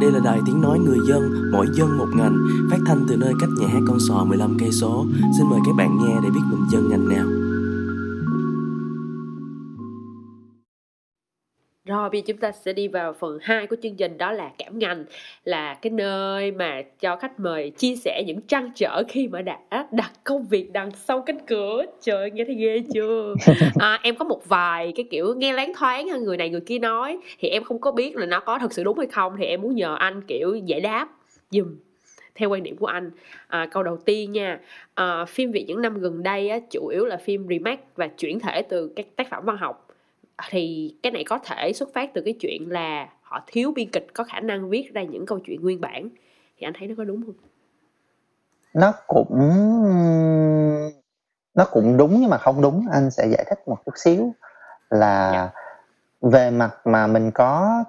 Đây là đài tiếng nói người dân, mỗi dân một ngành, phát thanh từ nơi cách nhà hát con sò 15 cây số. Xin mời các bạn nghe để biết mình dân ngành nào. Bây giờ chúng ta sẽ đi vào phần 2 của chương trình đó là cảm ngành là cái nơi mà cho khách mời chia sẻ những trăn trở khi mà đã đặt công việc đằng sau cánh cửa. Trời ơi, nghe thấy ghê chưa? À, em có một vài cái kiểu nghe láng thoáng người này người kia nói thì em không có biết là nó có thật sự đúng hay không thì em muốn nhờ anh kiểu giải đáp dùm theo quan điểm của anh à, câu đầu tiên nha à, phim việt những năm gần đây á, chủ yếu là phim remake và chuyển thể từ các tác phẩm văn học thì cái này có thể xuất phát từ cái chuyện là họ thiếu biên kịch có khả năng viết ra những câu chuyện nguyên bản thì anh thấy nó có đúng không nó cũng nó cũng đúng nhưng mà không đúng anh sẽ giải thích một chút xíu là yeah. Dạ. về mặt mà mình có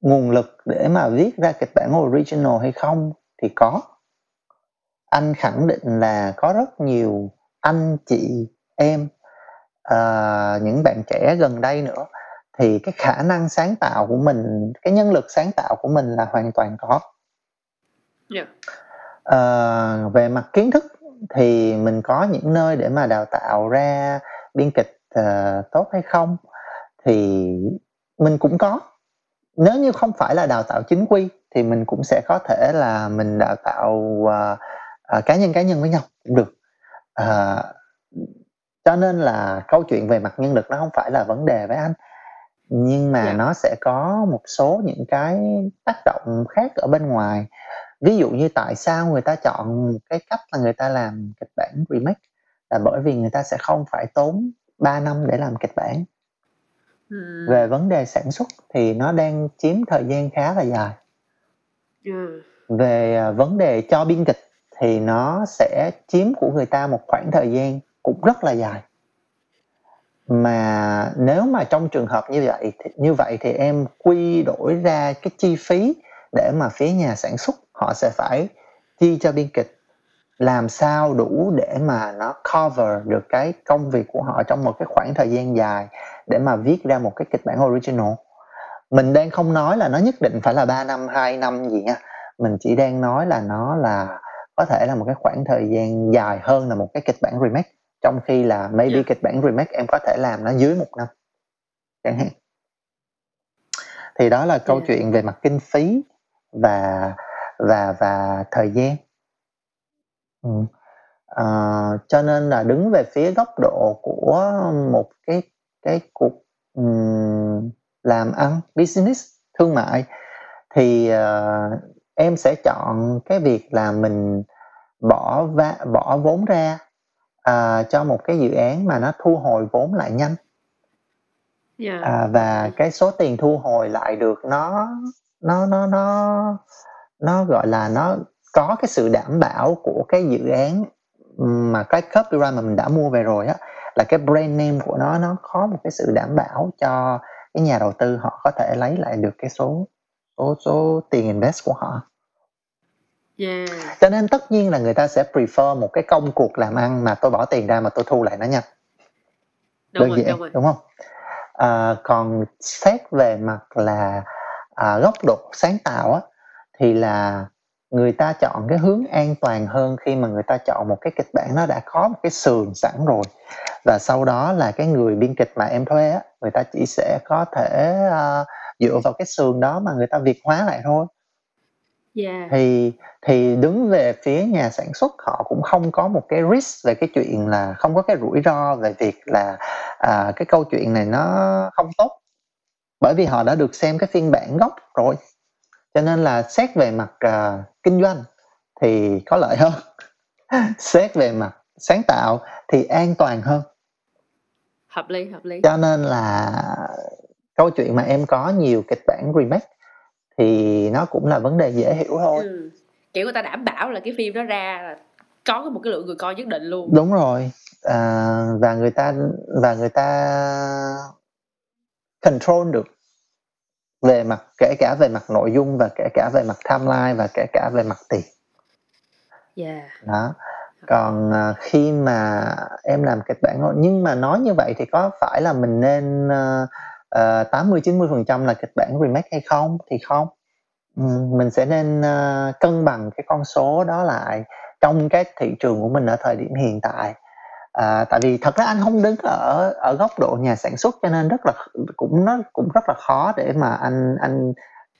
nguồn lực để mà viết ra kịch bản original hay không thì có anh khẳng định là có rất nhiều anh chị em uh, những bạn trẻ gần đây nữa thì cái khả năng sáng tạo của mình cái nhân lực sáng tạo của mình là hoàn toàn có. Yeah. uh, về mặt kiến thức thì mình có những nơi để mà đào tạo ra biên kịch uh, tốt hay không thì mình cũng có. Nếu như không phải là đào tạo chính quy thì mình cũng sẽ có thể là mình đào tạo uh, uh, cá nhân cá nhân với nhau cũng được. Uh, cho nên là câu chuyện về mặt nhân lực nó không phải là vấn đề với anh nhưng mà yeah. Dạ. nó sẽ có một số những cái tác động khác ở bên ngoài ví dụ như tại sao người ta chọn cái cách là người ta làm kịch bản remake là bởi vì người ta sẽ không phải tốn 3 năm để làm kịch bản ừ. về vấn đề sản xuất thì nó đang chiếm thời gian khá là dài ừ. về à, vấn đề cho biên kịch thì nó sẽ chiếm của người ta một khoảng thời gian cũng rất là dài. Mà nếu mà trong trường hợp như vậy thì, như vậy thì em quy đổi ra cái chi phí để mà phía nhà sản xuất họ sẽ phải chi cho biên kịch. Làm sao đủ để mà nó cover được cái công việc của họ trong một cái khoảng thời gian dài để mà viết ra một cái kịch bản original? Mình đang không nói là nó nhất định phải là 3 năm 2 năm gì nha. Mình chỉ đang nói là nó là có thể là một cái khoảng thời gian dài hơn là một cái kịch bản remake trong khi là maybe yeah. kịch bản remake em có thể làm nó dưới một năm chẳng hạn thì đó là câu yeah. chuyện về mặt kinh phí và và và thời gian ừ. à, cho nên là đứng về phía góc độ của một cái cái cuộc um, làm ăn business thương mại thì uh, em sẽ chọn cái việc là mình bỏ va, bỏ vốn ra à, cho một cái dự án mà nó thu hồi vốn lại nhanh yeah. Dạ. à, và cái số tiền thu hồi lại được nó nó nó nó nó gọi là nó có cái sự đảm bảo của cái dự án mà cái copyright mà mình đã mua về rồi á là cái brand name của nó nó có một cái sự đảm bảo cho cái nhà đầu tư họ có thể lấy lại được cái số số số tiền invest của họ Yeah. Cho nên tất nhiên là người ta sẽ prefer một cái công cuộc làm ăn mà tôi bỏ tiền ra mà tôi thu lại nó nhanh. Đúng Đơn rồi, đúng, rồi. đúng không? À, còn xét về mặt là à, góc độ sáng tạo á, thì là người ta chọn cái hướng an toàn hơn khi mà người ta chọn một cái kịch bản nó đã có một cái sườn sẵn rồi và sau đó là cái người biên kịch mà em thuê á người ta chỉ sẽ có thể uh, dựa vào cái sườn đó mà người ta việt hóa lại thôi yeah. thì thì đứng về phía nhà sản xuất họ cũng không có một cái risk về cái chuyện là không có cái rủi ro về việc là à, cái câu chuyện này nó không tốt. Bởi vì họ đã được xem cái phiên bản gốc rồi. Cho nên là xét về mặt uh, kinh doanh thì có lợi hơn. Xét về mặt sáng tạo thì an toàn hơn. Hợp lý hợp lý. Cho nên là câu chuyện mà em có nhiều kịch bản remake thì nó cũng là vấn đề dễ hiểu thôi. Ừ. kiểu người ta đảm bảo là cái phim đó ra là có một cái lượng người coi nhất định luôn. Đúng rồi. À, và người ta và người ta control được về mặt kể cả về mặt nội dung và kể cả về mặt timeline và kể cả về mặt tiền. Yeah. đó. Còn à, khi mà em làm kịch bản nhưng mà nói như vậy thì có phải là mình nên uh, mươi chín mươi phần trăm là kịch bản remake hay không? Thì không. Mình sẽ nên uh, cân bằng cái con số đó lại trong cái thị trường của mình ở thời điểm hiện tại. À, tại vì thật ra anh không đứng ở ở góc độ nhà sản xuất cho nên rất là cũng nó cũng rất là khó để mà anh anh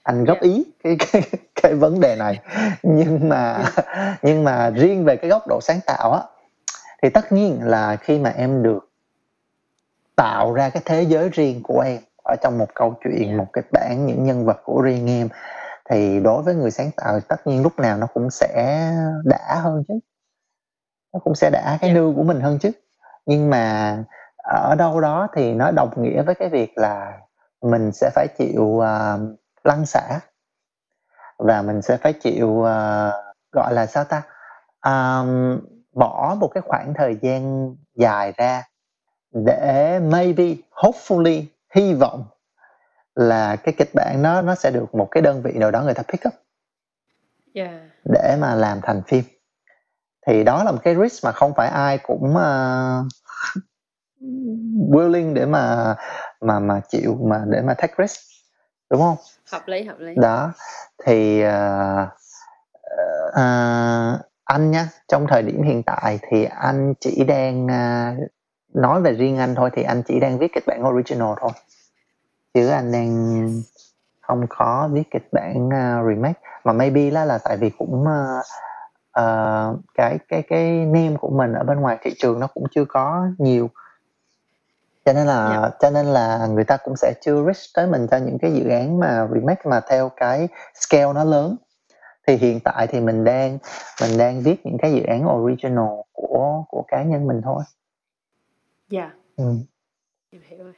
anh góp ý cái cái cái vấn đề này. Nhưng mà nhưng mà riêng về cái góc độ sáng tạo á thì tất nhiên là khi mà em được tạo ra cái thế giới riêng của em. Ở trong một câu chuyện một cái bản những nhân vật của riêng em thì đối với người sáng tạo tất nhiên lúc nào nó cũng sẽ đã hơn chứ. Nó cũng sẽ đã cái nư của mình hơn chứ. Nhưng mà ở đâu đó thì nó đồng nghĩa với cái việc là mình sẽ phải chịu uh, lăn xả. Và mình sẽ phải chịu uh, gọi là sao ta? Um, bỏ một cái khoảng thời gian dài ra để maybe hopefully hy vọng là cái kịch bản nó nó sẽ được một cái đơn vị nào đó người ta pick up. Yeah. để mà làm thành phim. Thì đó là một cái risk mà không phải ai cũng uh, willing để mà mà mà chịu mà để mà take risk đúng không? Hợp lý hợp lý. Đó. Thì uh, uh, anh nha trong thời điểm hiện tại thì anh chỉ đang uh, nói về riêng anh thôi thì anh chỉ đang viết kịch bản original thôi chứ anh đang không có viết kịch bản uh, remake mà maybe là là tại vì cũng uh, uh, cái cái cái name của mình ở bên ngoài thị trường nó cũng chưa có nhiều cho nên là yeah. Dạ. cho nên là người ta cũng sẽ chưa reach tới mình cho những cái dự án mà remake mà theo cái scale nó lớn thì hiện tại thì mình đang mình đang viết những cái dự án original của của cá nhân mình thôi dạ. Yeah. ừ. em hiểu rồi.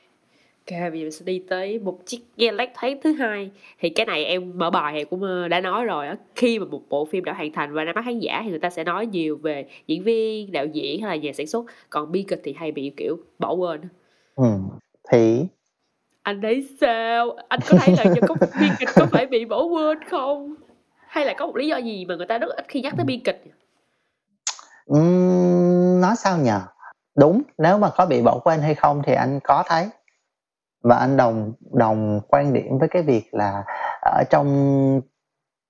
Ok, bây giờ mình sẽ đi tới một chiếc Galaxy thứ hai. Thì cái này em mở bài thì cũng ờ, đã nói rồi á. Khi mà một bộ phim đã hoàn thành và ra mắt khán giả thì người ta sẽ nói nhiều về diễn viên đạo diễn hay là nhà sản xuất. Còn bi kịch thì hay bị kiểu bỏ quên ừ. thì? Anh thấy sao? Anh có thấy là có bi kịch có phải bị bỏ quên không? Hay là có một lý do gì mà người ta rất ít khi nhắc tới bi kịch uhm, nói sao nhờ đúng nếu mà có bị bỏ quên hay không thì anh có thấy. Và anh đồng đồng quan điểm với cái việc là ở trong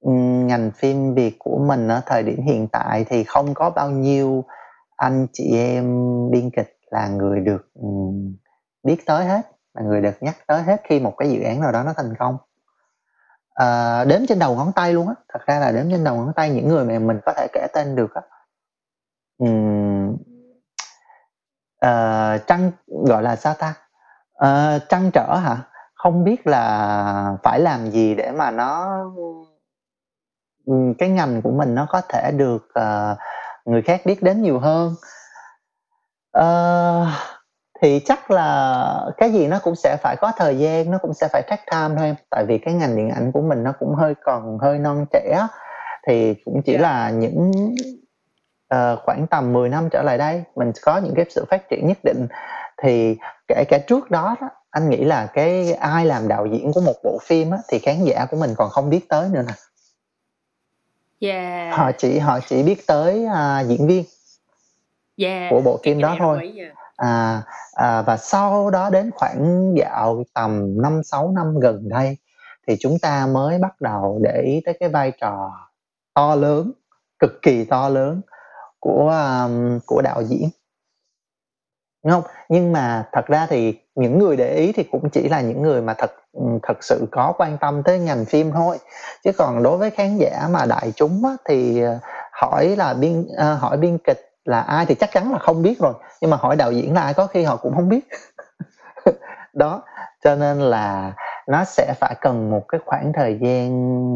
ừ, ngành phim Việt của mình ở thời điểm hiện tại thì không có bao nhiêu anh chị em biên kịch là người được ừ, biết tới hết là người được nhắc tới hết khi một cái dự án nào đó nó thành công. À, đếm trên đầu ngón tay luôn á thật ra là đếm trên đầu ngón tay những người mà mình có thể kể tên được á. Uhm, uh, trăng gọi là sao ta? Uh, trăn trở hả? Không biết là phải làm gì để mà nó cái ngành của mình nó có thể được uh, người khác biết đến nhiều hơn. Uh, thì chắc là cái gì nó cũng sẽ phải có thời gian nó cũng sẽ phải take time thôi em. Tại vì cái ngành điện ảnh của mình nó cũng hơi còn hơi non trẻ thì cũng chỉ là những uh, khoảng tầm 10 năm trở lại đây mình có những cái sự phát triển nhất định thì kể cả trước đó, đó anh nghĩ là cái ai làm đạo diễn của một bộ phim á, thì khán giả của mình còn không biết tới nữa nè yeah. họ chỉ họ chỉ biết tới uh, diễn viên yeah. của bộ phim đó thôi à, à, và sau đó đến khoảng dạo tầm 5 6 năm gần đây thì chúng ta mới bắt đầu để ý tới cái vai trò to lớn cực kỳ to lớn của um, của đạo diễn. Đúng không? Nhưng mà thật ra thì những người để ý thì cũng chỉ là những người mà thật thật sự có quan tâm tới ngành phim thôi. Chứ còn đối với khán giả mà đại chúng á, thì ờ, hỏi là biên uh, hỏi biên kịch là ai thì chắc chắn là không biết rồi. Nhưng mà hỏi đạo diễn là ai có khi họ cũng không biết. Đó cho nên là nó sẽ phải cần một cái khoảng thời gian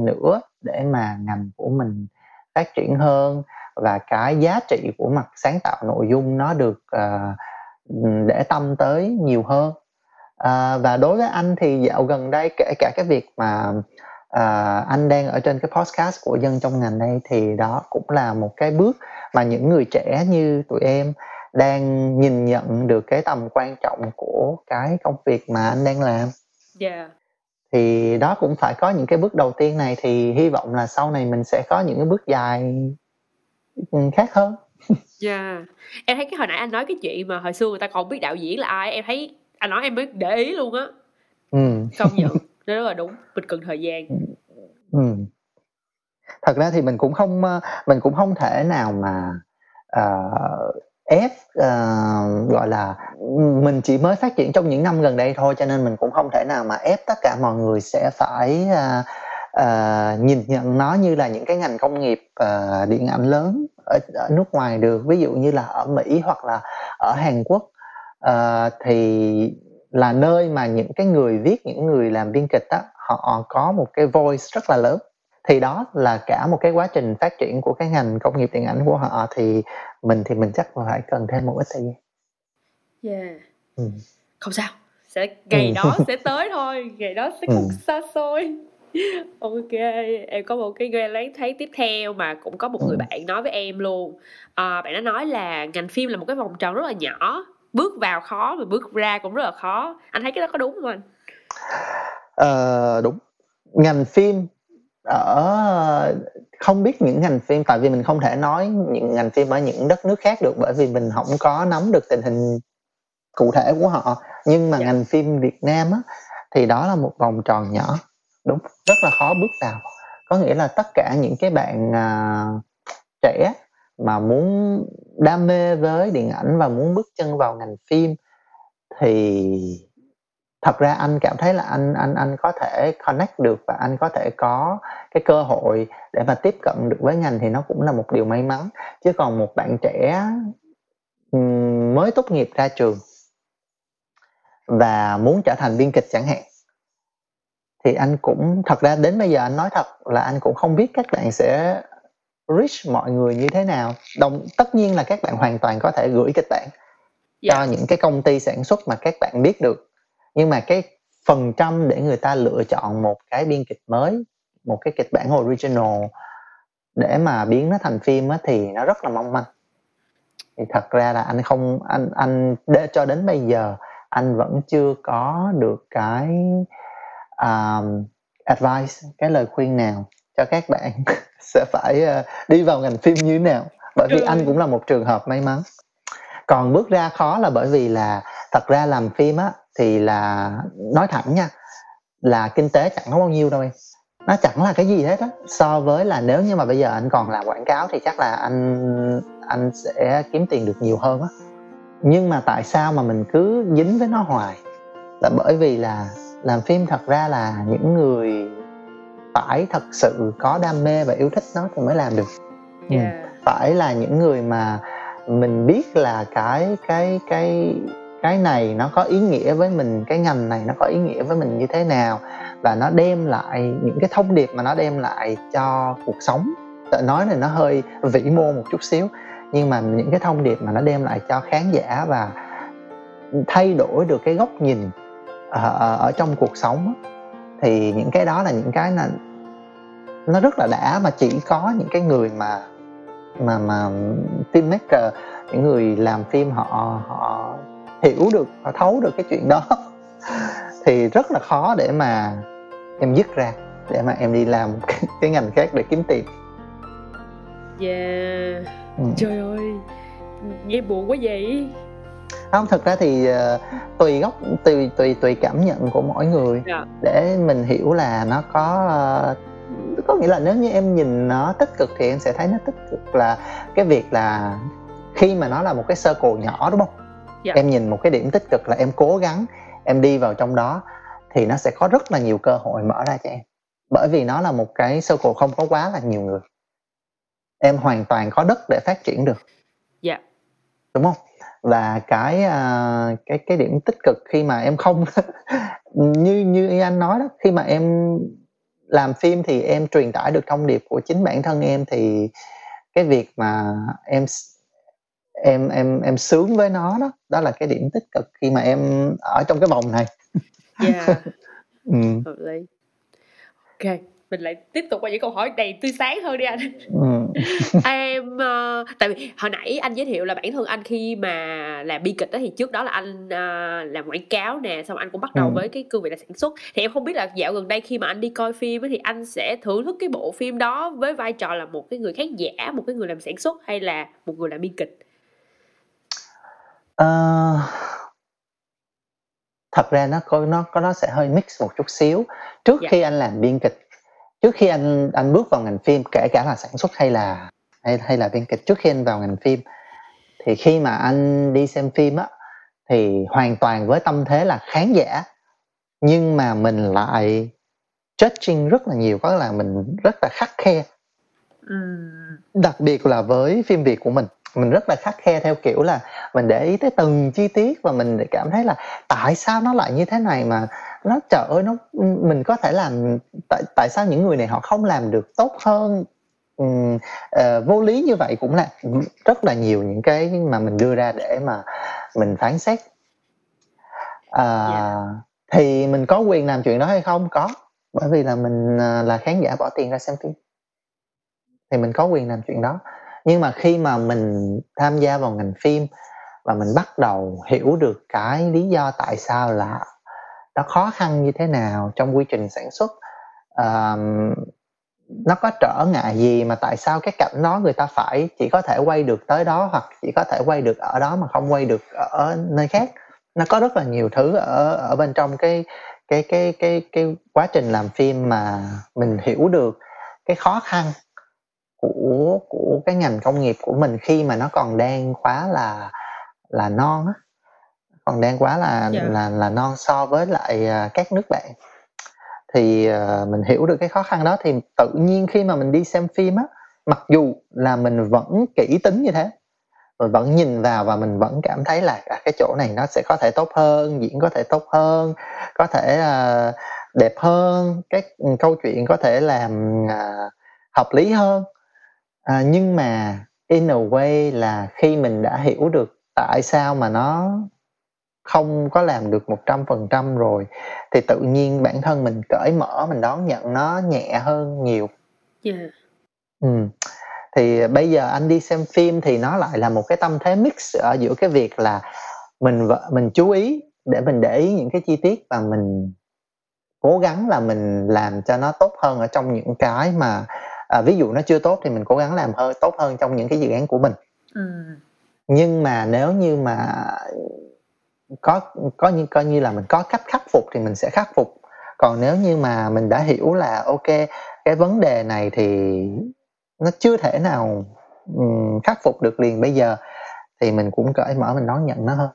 nữa để mà ngành của mình phát triển hơn và cái giá trị của mặt sáng tạo nội dung nó được uh, để tâm tới nhiều hơn à, và đối với anh thì dạo gần đây kể cả cái việc mà à, anh đang ở trên cái podcast của dân trong ngành đây thì đó cũng là một cái bước mà những người trẻ như tụi em đang nhìn nhận được cái tầm quan trọng của cái công việc mà anh đang làm. Yeah. Thì đó cũng phải có những cái bước đầu tiên này thì hy vọng là sau này mình sẽ có những cái bước dài khác hơn. Yeah. Em thấy cái hồi nãy anh nói cái chuyện mà hồi xưa người ta còn biết đạo diễn là ai, em thấy anh nói em mới để ý luôn á. Ừ. Công nhận, nó rất là đúng, mình cần thời gian. Ừm. Thật ra thì mình cũng không, mình cũng không thể nào mà, ờ, ép, ờ, gọi là, mình chỉ mới phát triển trong những năm gần đây thôi, cho nên mình cũng không thể nào mà ép tất cả mọi người sẽ phải, a, ờ, nhìn nhận nó như là những cái ngành công nghiệp, ờ, điện ảnh lớn ở ở nước ngoài được. Ví dụ như là ở Mỹ hoặc là ở Hàn Quốc, ờ, thì là nơi mà những cái người viết, những người làm biên kịch á, họ có một cái voice rất là lớn. Thì đó là cả một cái quá trình phát triển của cái ngành công nghiệp điện ảnh của họ, thì mình thì mình chắc phải cần thêm một ít thời gian. Yeah. Ừm. Không sao, sẽ ngày Ừm. đó sẽ tới thôi, ngày đó sẽ không Ừm. xa xôi. OK, em có một cái nghe lén thấy tiếp theo mà cũng có một người Ừm. bạn nói với em luôn. Ờ, bạn đó nói là ngành phim là một cái vòng tròn rất là nhỏ, bước vào khó mà bước ra cũng rất là khó. Anh thấy cái đó có đúng hông anh? Ờ, đúng. Ngành phim ở không biết những ngành phim tại vì mình không thể nói những ngành phim ở những đất nước khác được, bởi vì mình hổng có nắm được tình hình cụ thể của họ. Nhưng mà Dạ. ngành phim Việt Nam á, thì đó là một vòng tròn nhỏ, đúng, rất là khó bước vào. Có nghĩa là tất cả những cái bạn, à, trẻ mà muốn đam mê với điện ảnh và muốn bước chân vào ngành phim thì thật ra anh cảm thấy là anh anh anh có thể connect được và anh có thể có cái cơ hội để mà tiếp cận được với ngành thì nó cũng là một điều may mắn. Chứ còn một bạn trẻ, mới tốt nghiệp ra trường và muốn trở thành biên kịch chẳng hạn thì anh cũng thật ra đến bây giờ anh nói thật là anh cũng không biết các bạn sẽ reach mọi người như thế nào. Đồng tất nhiên là các bạn hoàn toàn có thể gửi kịch bản cho Dạ. những cái công ty sản xuất mà các bạn biết được. Nhưng mà cái phần trăm để người ta lựa chọn một cái biên kịch mới, một cái kịch bản original để mà biến nó thành phim á thì nó rất là mong manh. Thì thật ra là anh không anh anh đ cho đến bây giờ anh vẫn chưa có được cái, ờm, advice, cái lời khuyên nào cho các bạn sẽ phải, ơ, đi vào ngành phim như thế nào, bởi vì anh cũng là một trường hợp may mắn. Còn bước ra khó là bởi vì là thật ra làm phim á thì là nói thẳng nha, là kinh tế chẳng có bao nhiêu đâu em, nó chẳng là cái gì hết á. So với là nếu như mà bây giờ anh còn làm quảng cáo thì chắc là anh anh sẽ kiếm tiền được nhiều hơn á. Nhưng mà tại sao mà mình cứ dính với nó hoài? Là bởi vì là làm phim thật ra là những người phải thật sự có đam mê và yêu thích nó thì mới làm được. Yeah. phải là những người mà mình biết là cái cái cái cái này nó có ý nghĩa với mình, cái ngành này nó có ý nghĩa với mình như thế nào và nó đem lại những cái thông điệp mà nó đem lại cho cuộc sống. Tại nói này nó hơi vĩ mô một chút xíu, nhưng mà những cái thông điệp mà nó đem lại cho khán giả và thay đổi được cái góc nhìn ở ở ở trong cuộc sống thì những cái đó là những cái là nó rất là đã mà chỉ có những cái người mà mà mà filmmaker, những người làm phim họ họ hiểu được, họ thấu được cái chuyện đó thì rất là khó để mà em dứt ra, để mà em đi làm cái cái ngành khác để kiếm tiền. Yeah. Ừm. Trời ơi, nghe buồn quá vậy. Hông, thực ra thì, ờ, tùy góc tùy tùy tùy cảm nhận của mỗi người Dạ. để mình hiểu là nó có, ơ có nghĩa là nếu như em nhìn nó tích cực thì em sẽ thấy nó tích cực là cái việc là khi mà nó là một cái circle nhỏ, đúng hông? Dạ. Em nhìn một cái điểm tích cực là em cố gắng em đi vào trong đó thì nó sẽ có rất là nhiều cơ hội mở ra cho em. Bởi vì nó là một cái circle không có quá là nhiều người. Em hoàn toàn có đất để phát triển được. Dạ. Đúng hông? Và cái, a, cái cái điểm tích cực khi mà em không như như anh nói đó, khi mà em làm phim thì em truyền tải được thông điệp của chính bản thân em thì cái việc mà em em em em sướng với nó đó, đó là cái điểm tích cực khi mà em ở trong cái vòng này. Yeah. Hợp lý. OK, mình lại tiếp tục qua những câu hỏi đầy tươi sáng hơn đi anh. Ừm. Em, ơ tại vì hồi nãy anh giới thiệu là bản thân anh khi mà làm biên kịch á, thì trước đó là anh, a, làm quảng cáo nè, xong anh cũng bắt đầu Ừm. với cái cương vị là sản xuất. Thì em không biết là dạo gần đây khi mà anh đi coi phim á, thì anh sẽ thưởng thức cái bộ phim đó với vai trò là một cái người khán giả, một cái người làm sản xuất hay là một người làm biên kịch? Ờ. Thật ra nó có nó có nó sẽ hơi mix một chút xíu. Trước Dạ. khi anh làm biên kịch trước khi anh anh bước vào ngành phim kể cả là sản xuất hay là hay hay là biên kịch trước khi anh vào ngành phim thì khi mà anh đi xem phim á thì hoàn toàn với tâm thế là khán giả nhưng mà mình lại judging rất là nhiều có là mình rất là khắc khe. Đặc biệt là với phim việt của mình mình rất là khắc khe theo kiểu là mình để ý tới từng chi tiết và mình cảm thấy là tại sao nó lại như thế này mà nó trời ơi nó mình có thể làm tại tại sao những người này họ không làm được tốt hơn? Um, uh, vô lý như vậy cũng là rất là nhiều những cái mà mình đưa ra để mà mình phán xét. Uh, yeah. Dạ. thì mình có quyền làm chuyện đó hay không? Có. Bởi vì là mình uh, là khán giả bỏ tiền ra xem phim. Thì mình có quyền làm chuyện đó. Nhưng mà khi mà mình tham gia vào ngành phim và mình bắt đầu hiểu được cái lý do tại sao là nó khó khăn như thế nào trong quy trình sản xuất? Uh, nó có trở ngại gì mà tại sao cái cảnh đó người ta phải chỉ có thể quay được tới đó hoặc chỉ có thể quay được ở đó mà không quay được ở nơi khác? Nó có rất là nhiều thứ ở ở bên trong cái cái cái cái cái quá trình làm phim mà mình hiểu được cái khó khăn của của cái ngành công nghiệp của mình khi mà nó còn đang quá là là non á còn đang quá là. Dạ. là là non so với lại uh, các nước bạn thì uh, mình hiểu được cái khó khăn đó thì tự nhiên khi mà mình đi xem phim á mặc dù là mình vẫn kỹ tính như thế mình vẫn nhìn vào và mình vẫn cảm thấy là à, cái chỗ này nó sẽ có thể tốt hơn diễn có thể tốt hơn có thể uh, đẹp hơn cái câu chuyện có thể làm uh, hợp lý hơn à, nhưng mà in a way là khi mình đã hiểu được tại sao mà nó không có làm được một trăm phần trăm rồi thì tự nhiên bản thân mình cởi mở mình đón nhận nó nhẹ hơn nhiều yeah. ừ. thì bây giờ anh đi xem phim thì nó lại là một cái tâm thế mix ở giữa cái việc là mình mình chú ý để mình để ý những cái chi tiết và mình cố gắng là mình làm cho nó tốt hơn ở trong những cái mà à, ví dụ nó chưa tốt thì mình cố gắng làm hơi tốt hơn trong những cái dự án của mình ừ. nhưng mà nếu như mà có có như coi như là mình có cách khắc phục thì mình sẽ khắc phục. Còn nếu như mà mình đã hiểu là ok cái vấn đề này thì nó chưa thể nào um, khắc phục được liền bây giờ thì mình cũng cởi mở mình đón nhận nó hơn.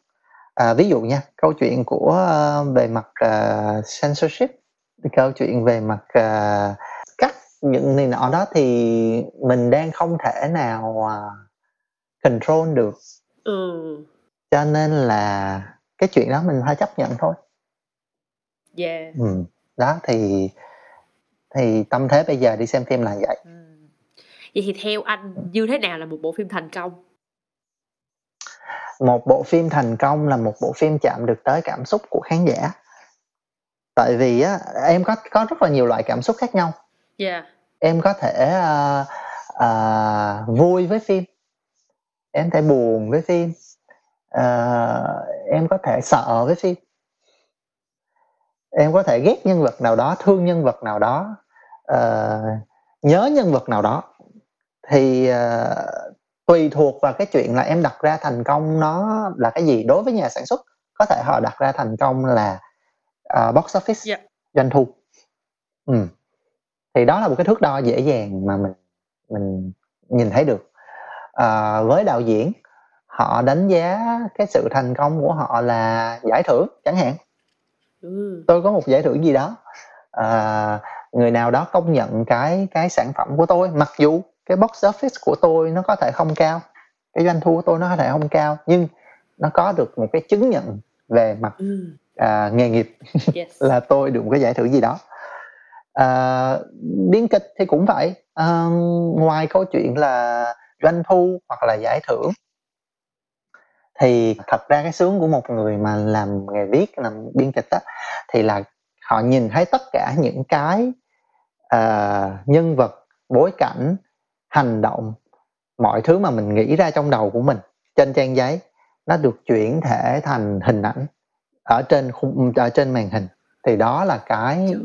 À, ví dụ nha câu chuyện của uh, về mặt uh, censorship câu chuyện về mặt uh, cắt những này nọ đó thì mình đang không thể nào uh, control được. Ừ. cho nên là cái chuyện đó mình phải chấp nhận thôi. Yeah. Ừ. đó thì thì tâm thế bây giờ đi xem phim là vậy. Ừ. vậy thì theo anh như thế nào là một bộ phim thành công? Một bộ phim thành công là một bộ phim chạm được tới cảm xúc của khán giả. Tại vì á em có có rất là nhiều loại cảm xúc khác nhau. Yeah. em có thể uh, uh, vui với phim. Em thể buồn với phim uh, em có thể sợ với phim. Em có thể ghét nhân vật nào đó thương nhân vật nào đó uh, nhớ nhân vật nào đó. Thì uh, tùy thuộc vào cái chuyện là em đặt ra thành công nó là cái gì. Đối với nhà sản xuất có thể họ đặt ra thành công là uh, box office yeah. doanh thu. Ừ. thì đó là một cái thước đo dễ dàng mà mình mình nhìn thấy được. Uh, với đạo diễn họ đánh giá cái sự thành công của họ là giải thưởng chẳng hạn ừ. tôi có một giải thưởng gì đó à, người nào đó công nhận cái cái sản phẩm của tôi mặc dù cái box office của tôi nó có thể không cao cái doanh thu của tôi nó có thể không cao nhưng nó có được một cái chứng nhận về mặt ừ. à, nghề nghiệp yes. là tôi được một cái giải thưởng gì đó à, biên kịch thì cũng vậy à, ngoài câu chuyện là doanh thu hoặc là giải thưởng thì thật ra cái sướng của một người mà làm nghề viết làm biên kịch á thì là họ nhìn thấy tất cả những cái uh, nhân vật bối cảnh hành động mọi thứ mà mình nghĩ ra trong đầu của mình trên trang giấy nó được chuyển thể thành hình ảnh ở trên khung ở trên màn hình. Thì đó là cái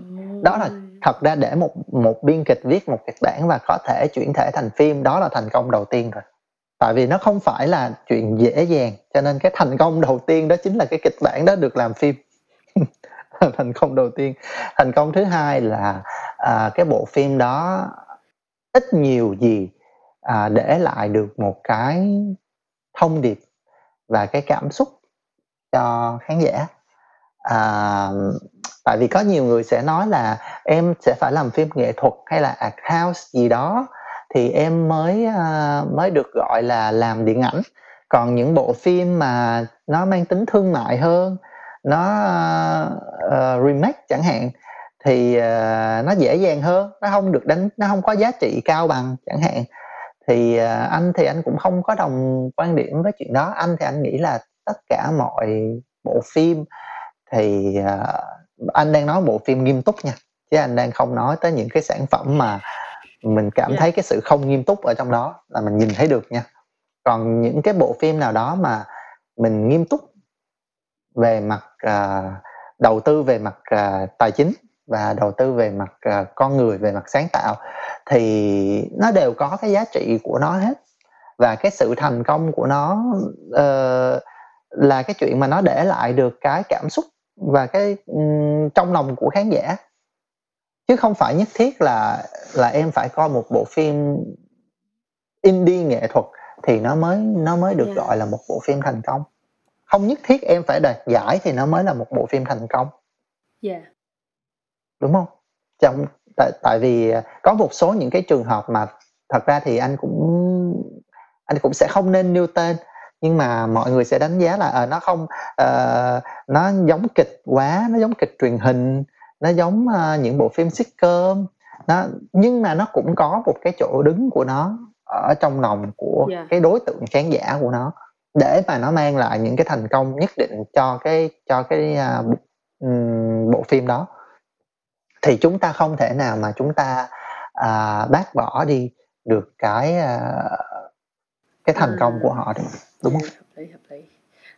đó là thật ra để một một biên kịch viết một kịch bản và có thể chuyển thể thành phim đó là thành công đầu tiên rồi tại vì nó không phải là chuyện dễ dàng cho nên cái thành công đầu tiên đó chính là cái kịch bản đó được làm phim. Thành công đầu tiên. Thành công thứ hai là à, cái bộ phim đó ít nhiều gì à, để lại được một cái thông điệp và cái cảm xúc cho khán giả. À, tại vì có nhiều người sẽ nói là em sẽ phải làm phim nghệ thuật hay là art house gì đó thì em mới uh, mới được gọi là làm điện ảnh. Còn những bộ phim mà nó mang tính thương mại hơn nó uh, remake chẳng hạn thì uh, nó dễ dàng hơn nó không được đánh nó không có giá trị cao bằng chẳng hạn. Thì uh, anh thì anh cũng không có đồng quan điểm với chuyện đó. Anh thì anh nghĩ là tất cả mọi bộ phim thì uh, anh đang nói bộ phim nghiêm túc nha chứ anh đang không nói tới những cái sản phẩm mà mình cảm yeah. thấy cái sự không nghiêm túc ở trong đó là mình nhìn thấy được nha. Còn những cái bộ phim nào đó mà mình nghiêm túc về mặt uh, đầu tư về mặt uh, tài chính và đầu tư về mặt uh, con người về mặt sáng tạo thì nó đều có cái giá trị của nó hết. Và cái sự thành công của nó uh, là cái chuyện mà nó để lại được cái cảm xúc và cái um, trong lòng của khán giả chứ không phải nhất thiết là là em phải coi một bộ phim indie nghệ thuật thì nó mới nó mới được yeah. gọi là một bộ phim thành công không nhất thiết em phải đạt giải thì nó mới là một bộ phim thành công yeah. đúng không trong tại tại vì có một số những cái trường hợp mà thật ra thì anh cũng anh cũng sẽ không nên nêu tên nhưng mà mọi người sẽ đánh giá là à, nó không uh, nó giống kịch quá nó giống kịch truyền hình nó giống uh, những bộ phim sitcom nó nhưng mà nó cũng có một cái chỗ đứng của nó ở trong lòng của yeah. cái đối tượng khán giả của nó để mà nó mang lại những cái thành công nhất định cho cái cho cái uh, bộ phim đó thì chúng ta không thể nào mà chúng ta uh, bác bỏ đi được cái uh, cái thành công của họ được đúng không? Hợp lý, hợp lý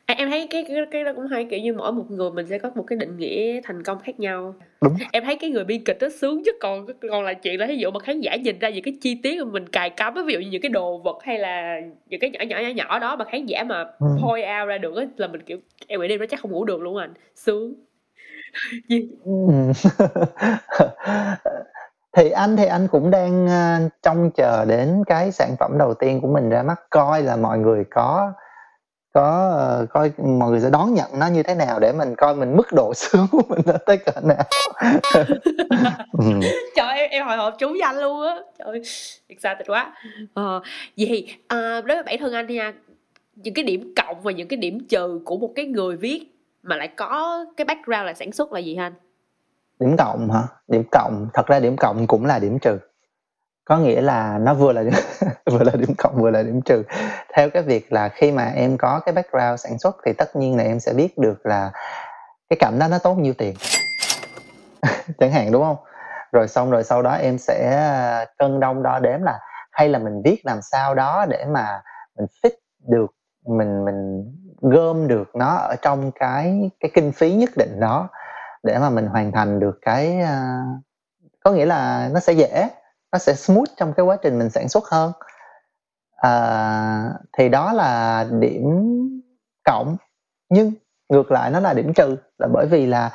em em thấy cái cái cái đó cũng hay kiểu như mỗi một người mình sẽ có một cái định nghĩa thành công khác nhau đúng em thấy cái người biên kịch nó sướng chứ còn còn là chuyện là ví dụ mà khán giả nhìn ra những cái chi tiết mà mình cài cắm ví dụ như những cái đồ vật hay là những cái nhỏ nhỏ nhỏ nhỏ đó mà khán giả mà ừ. point out ra được là mình kiểu em nghĩ đêm đó chắc không ngủ được luôn anh sướng ừ. thì anh thì anh cũng đang uh, trông chờ đến cái sản phẩm đầu tiên của mình ra mắt coi là mọi người có có uh, coi mọi người sẽ đón nhận nó như thế nào để mình coi mình mức độ sướng của mình nó tới cỡ nào. Ừ. trời em em hồi hộp chú danh luôn á. Trời excited quá. Ờ, vậy à, đối với bản thân anh nha những cái điểm cộng và những cái điểm trừ của một cái người viết mà lại có cái background là sản xuất là gì anh? Điểm cộng hả? Điểm cộng thật ra điểm cộng cũng là điểm trừ có nghĩa là nó vừa là điểm, vừa là điểm cộng vừa là điểm trừ. Theo cái việc là khi mà em có cái background sản xuất thì tất nhiên là em sẽ biết được là cái cảnh đó nó tốt nhiêu tiền. Chẳng hạn đúng không? Rồi xong rồi sau đó em sẽ ờ, cân đông đo đếm là hay là mình viết làm sao đó để mà mình fit được mình mình gom được nó ở trong cái cái kinh phí nhất định đó để mà mình hoàn thành được cái uh, có nghĩa là nó sẽ dễ nó sẽ smooth trong cái quá trình mình sản xuất hơn. À, thì đó là điểm cộng nhưng ngược lại nó là điểm trừ là bởi vì là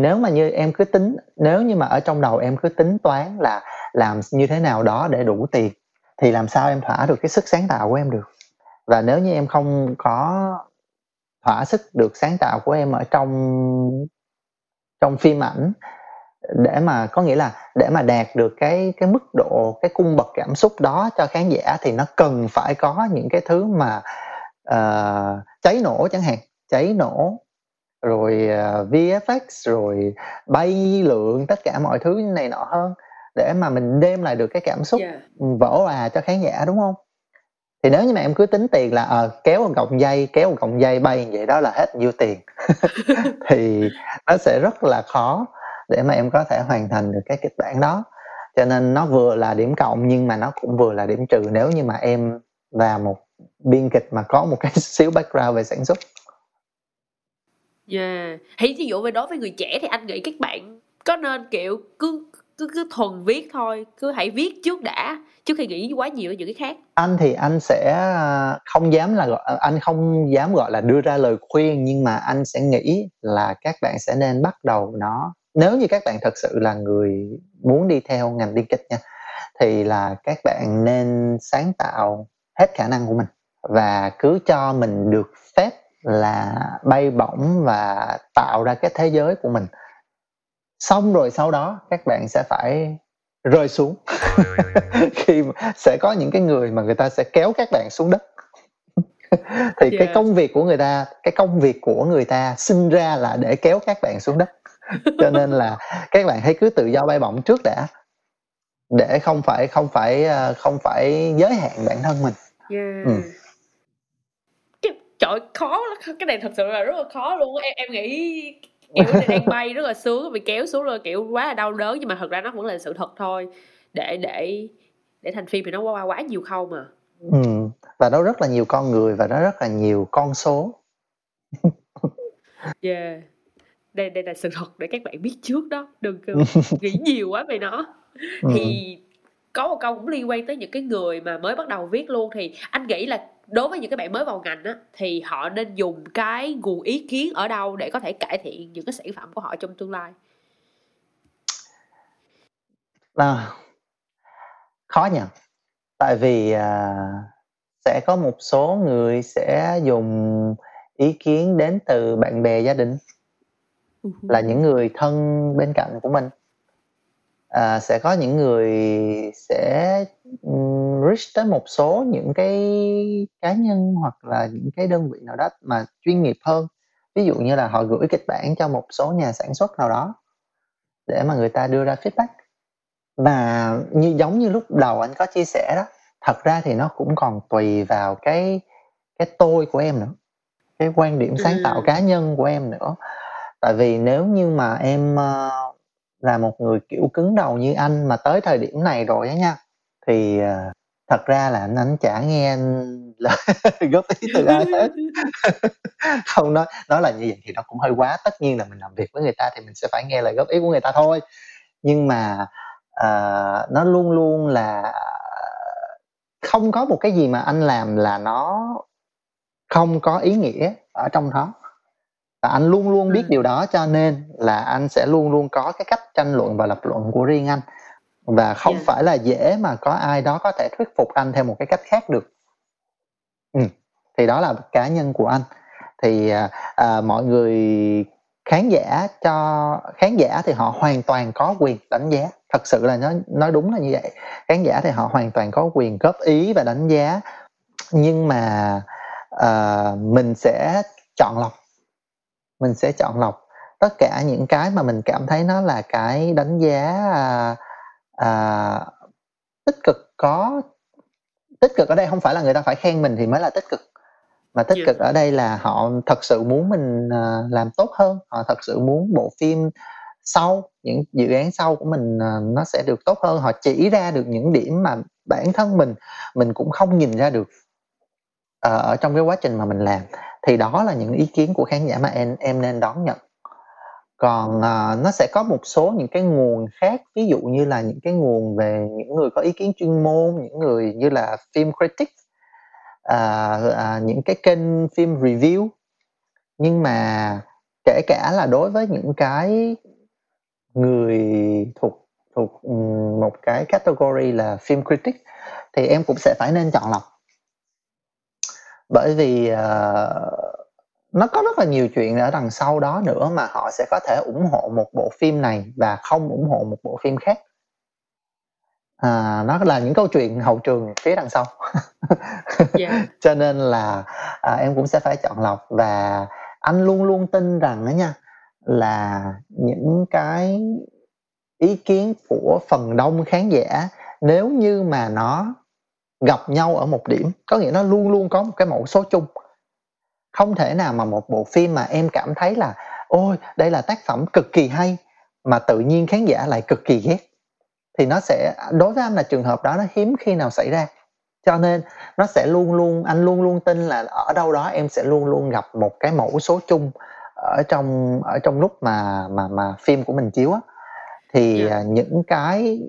nếu mà như em cứ tính nếu như mà ở trong đầu em cứ tính toán là làm như thế nào đó để đủ tiền thì làm sao em thỏa được cái sức sáng tạo của em được? Và nếu như em không có thỏa sức được sáng tạo của em ở trong trong phim ảnh để mà có nghĩa là để mà đạt được cái cái mức độ cái cung bậc cảm xúc đó cho khán giả thì nó cần phải có những cái thứ mà uh, cháy nổ chẳng hạn. Cháy nổ rồi uh, ờ, VFX rồi bay lượng tất cả mọi thứ này nọ hơn để mà mình đem lại được cái cảm xúc yeah. vỡ òa cho khán giả đúng không? Thì nếu như mà em cứ tính tiền là à, kéo một cọng dây kéo một cọng dây bay vậy đó là hết nhiêu tiền. Thì nó sẽ rất là khó để mà em có thể hoàn thành được cái kịch bản đó. Cho nên nó vừa là điểm cộng nhưng mà nó cũng vừa là điểm trừ nếu như mà em là một biên kịch mà có một cái xíu background về sản xuất. Yeah. Thì ví dụ về đối với người trẻ thì anh nghĩ các bạn có nên kiểu cứ cứ cứ thuần viết thôi cứ hãy viết trước đã trước khi nghĩ quá nhiều những cái khác. Anh thì anh sẽ à, không dám là gọi à, anh không dám gọi là đưa ra lời khuyên nhưng mà anh sẽ nghĩ là các bạn sẽ nên bắt đầu nó nếu như các bạn thật sự là người muốn đi theo ngành biên kịch nha thì là các bạn nên sáng tạo hết khả năng của mình và cứ cho mình được phép là bay bổng và tạo ra cái thế giới của mình. Xong rồi sau đó các bạn sẽ phải rơi xuống. Khi sẽ có những cái người mà người ta sẽ kéo các bạn xuống đất. Thì yeah. cái công việc của người ta cái công việc của người ta sinh ra là để kéo các bạn xuống đất cho nên là các bạn hãy cứ tự do bay bổng trước đã để không phải không phải ờ, không phải giới hạn bản thân mình. Yeah. ừ. cái trời khó cái này thật sự là rất là khó luôn em em nghĩ kiểu đang bay rất là sướng bị kéo xuống rồi kiểu quá là đau đớn nhưng mà thật ra nó vẫn là sự thật thôi. Để để để thành phim thì nó qua quá nhiều khâu mà. Ừ. và nó rất là nhiều con người và nó rất là nhiều con số. Yeah đây đây là sự thật để các bạn biết trước đó đừng nghĩ nhiều quá về nó. Ừ. thì có một câu cũng liên quan tới những cái người mà mới bắt đầu viết luôn thì anh nghĩ là đối với những cái bạn mới vào ngành á thì họ nên dùng cái nguồn ý kiến ở đâu để có thể cải thiện những cái sản phẩm của họ trong tương lai? À, khó nhỉ. Tại vì à, sẽ có một số người sẽ dùng ý kiến đến từ bạn bè gia đình uh-huh. là những người thân bên cạnh của mình. À, sẽ có những người sẽ reach tới một số những cái cá nhân hoặc là những cái đơn vị nào đó mà chuyên nghiệp hơn. Ví dụ như là họ gửi kịch bản cho một số nhà sản xuất nào đó để mà người ta đưa ra feedback. Và như giống như lúc đầu anh có chia sẻ đó thật ra thì nó cũng còn tùy vào cái cái tôi của em nữa cái quan điểm sáng tạo cá nhân của em nữa tại vì nếu như mà em uh, là một người kiểu cứng đầu như anh mà tới thời điểm này rồi á nha thì uh, thật ra là anh anh chả nghe lời góp ý từ ai hết. Không nói nói là như vậy thì nó cũng hơi quá. Tất nhiên là mình làm việc với người ta thì mình sẽ phải nghe lời góp ý của người ta thôi. Nhưng mà uh, nó luôn luôn là không có một cái gì mà anh làm là nó không có ý nghĩa ở trong đó và anh luôn luôn biết ừ. điều đó cho nên là anh sẽ luôn luôn có cái cách tranh luận và lập luận của riêng anh và không yeah. phải là dễ mà có ai đó có thể thuyết phục anh theo một cái cách khác được ừ. thì đó là cá nhân của anh thì à, à, mọi người khán giả cho khán giả thì họ hoàn toàn có quyền đánh giá thật sự là nó nói đúng là như vậy khán giả thì họ hoàn toàn có quyền góp ý và đánh giá nhưng mà à, mình sẽ chọn lọc mình sẽ chọn lọc. Tất cả những cái mà mình cảm thấy nó là cái đánh giá à, à, tích cực có tích cực ở đây không phải là người ta phải khen mình thì mới là tích cực. Mà tích yeah. cực ở đây là họ thật sự muốn mình uh, làm tốt hơn. Họ thật sự muốn bộ phim sau những dự án sau của mình uh, nó sẽ được tốt hơn. Họ chỉ ra được những điểm mà bản thân mình mình cũng không nhìn ra được uh, ở trong cái quá trình mà mình làm thì đó là những ý kiến của khán giả mà em em nên đón nhận. Còn uh, nó sẽ có một số những cái nguồn khác ví dụ như là những cái nguồn về những người có ý kiến chuyên môn những người như là phim critic uh, ờ, uh, ờ, những cái kênh phim review. Nhưng mà kể cả là đối với những cái người thuộc thuộc một cái category là phim critic thì em cũng sẽ phải nên chọn lọc bởi vì uh, nó có rất là nhiều chuyện ở đằng sau đó nữa mà họ sẽ có thể ủng hộ một bộ phim này và không ủng hộ một bộ phim khác à, nó là những câu chuyện hậu trường phía đằng sau yeah. Dạ. cho nên là à, em cũng sẽ phải chọn lọc và anh luôn luôn tin rằng đó nha là những cái ý kiến của phần đông khán giả nếu như mà nó gặp nhau ở một điểm có nghĩa nó luôn luôn có một cái mẫu số chung. Không thể nào mà một bộ phim mà em cảm thấy là ôi đây là tác phẩm cực kỳ hay mà tự nhiên khán giả lại cực kỳ ghét. Thì nó sẽ đối với anh là trường hợp đó nó hiếm khi nào xảy ra. Cho nên nó sẽ luôn luôn anh luôn luôn tin là ở đâu đó em sẽ luôn luôn gặp một cái mẫu số chung ở trong ở trong lúc mà mà mà phim của mình chiếu á. Thì Yeah. à, những cái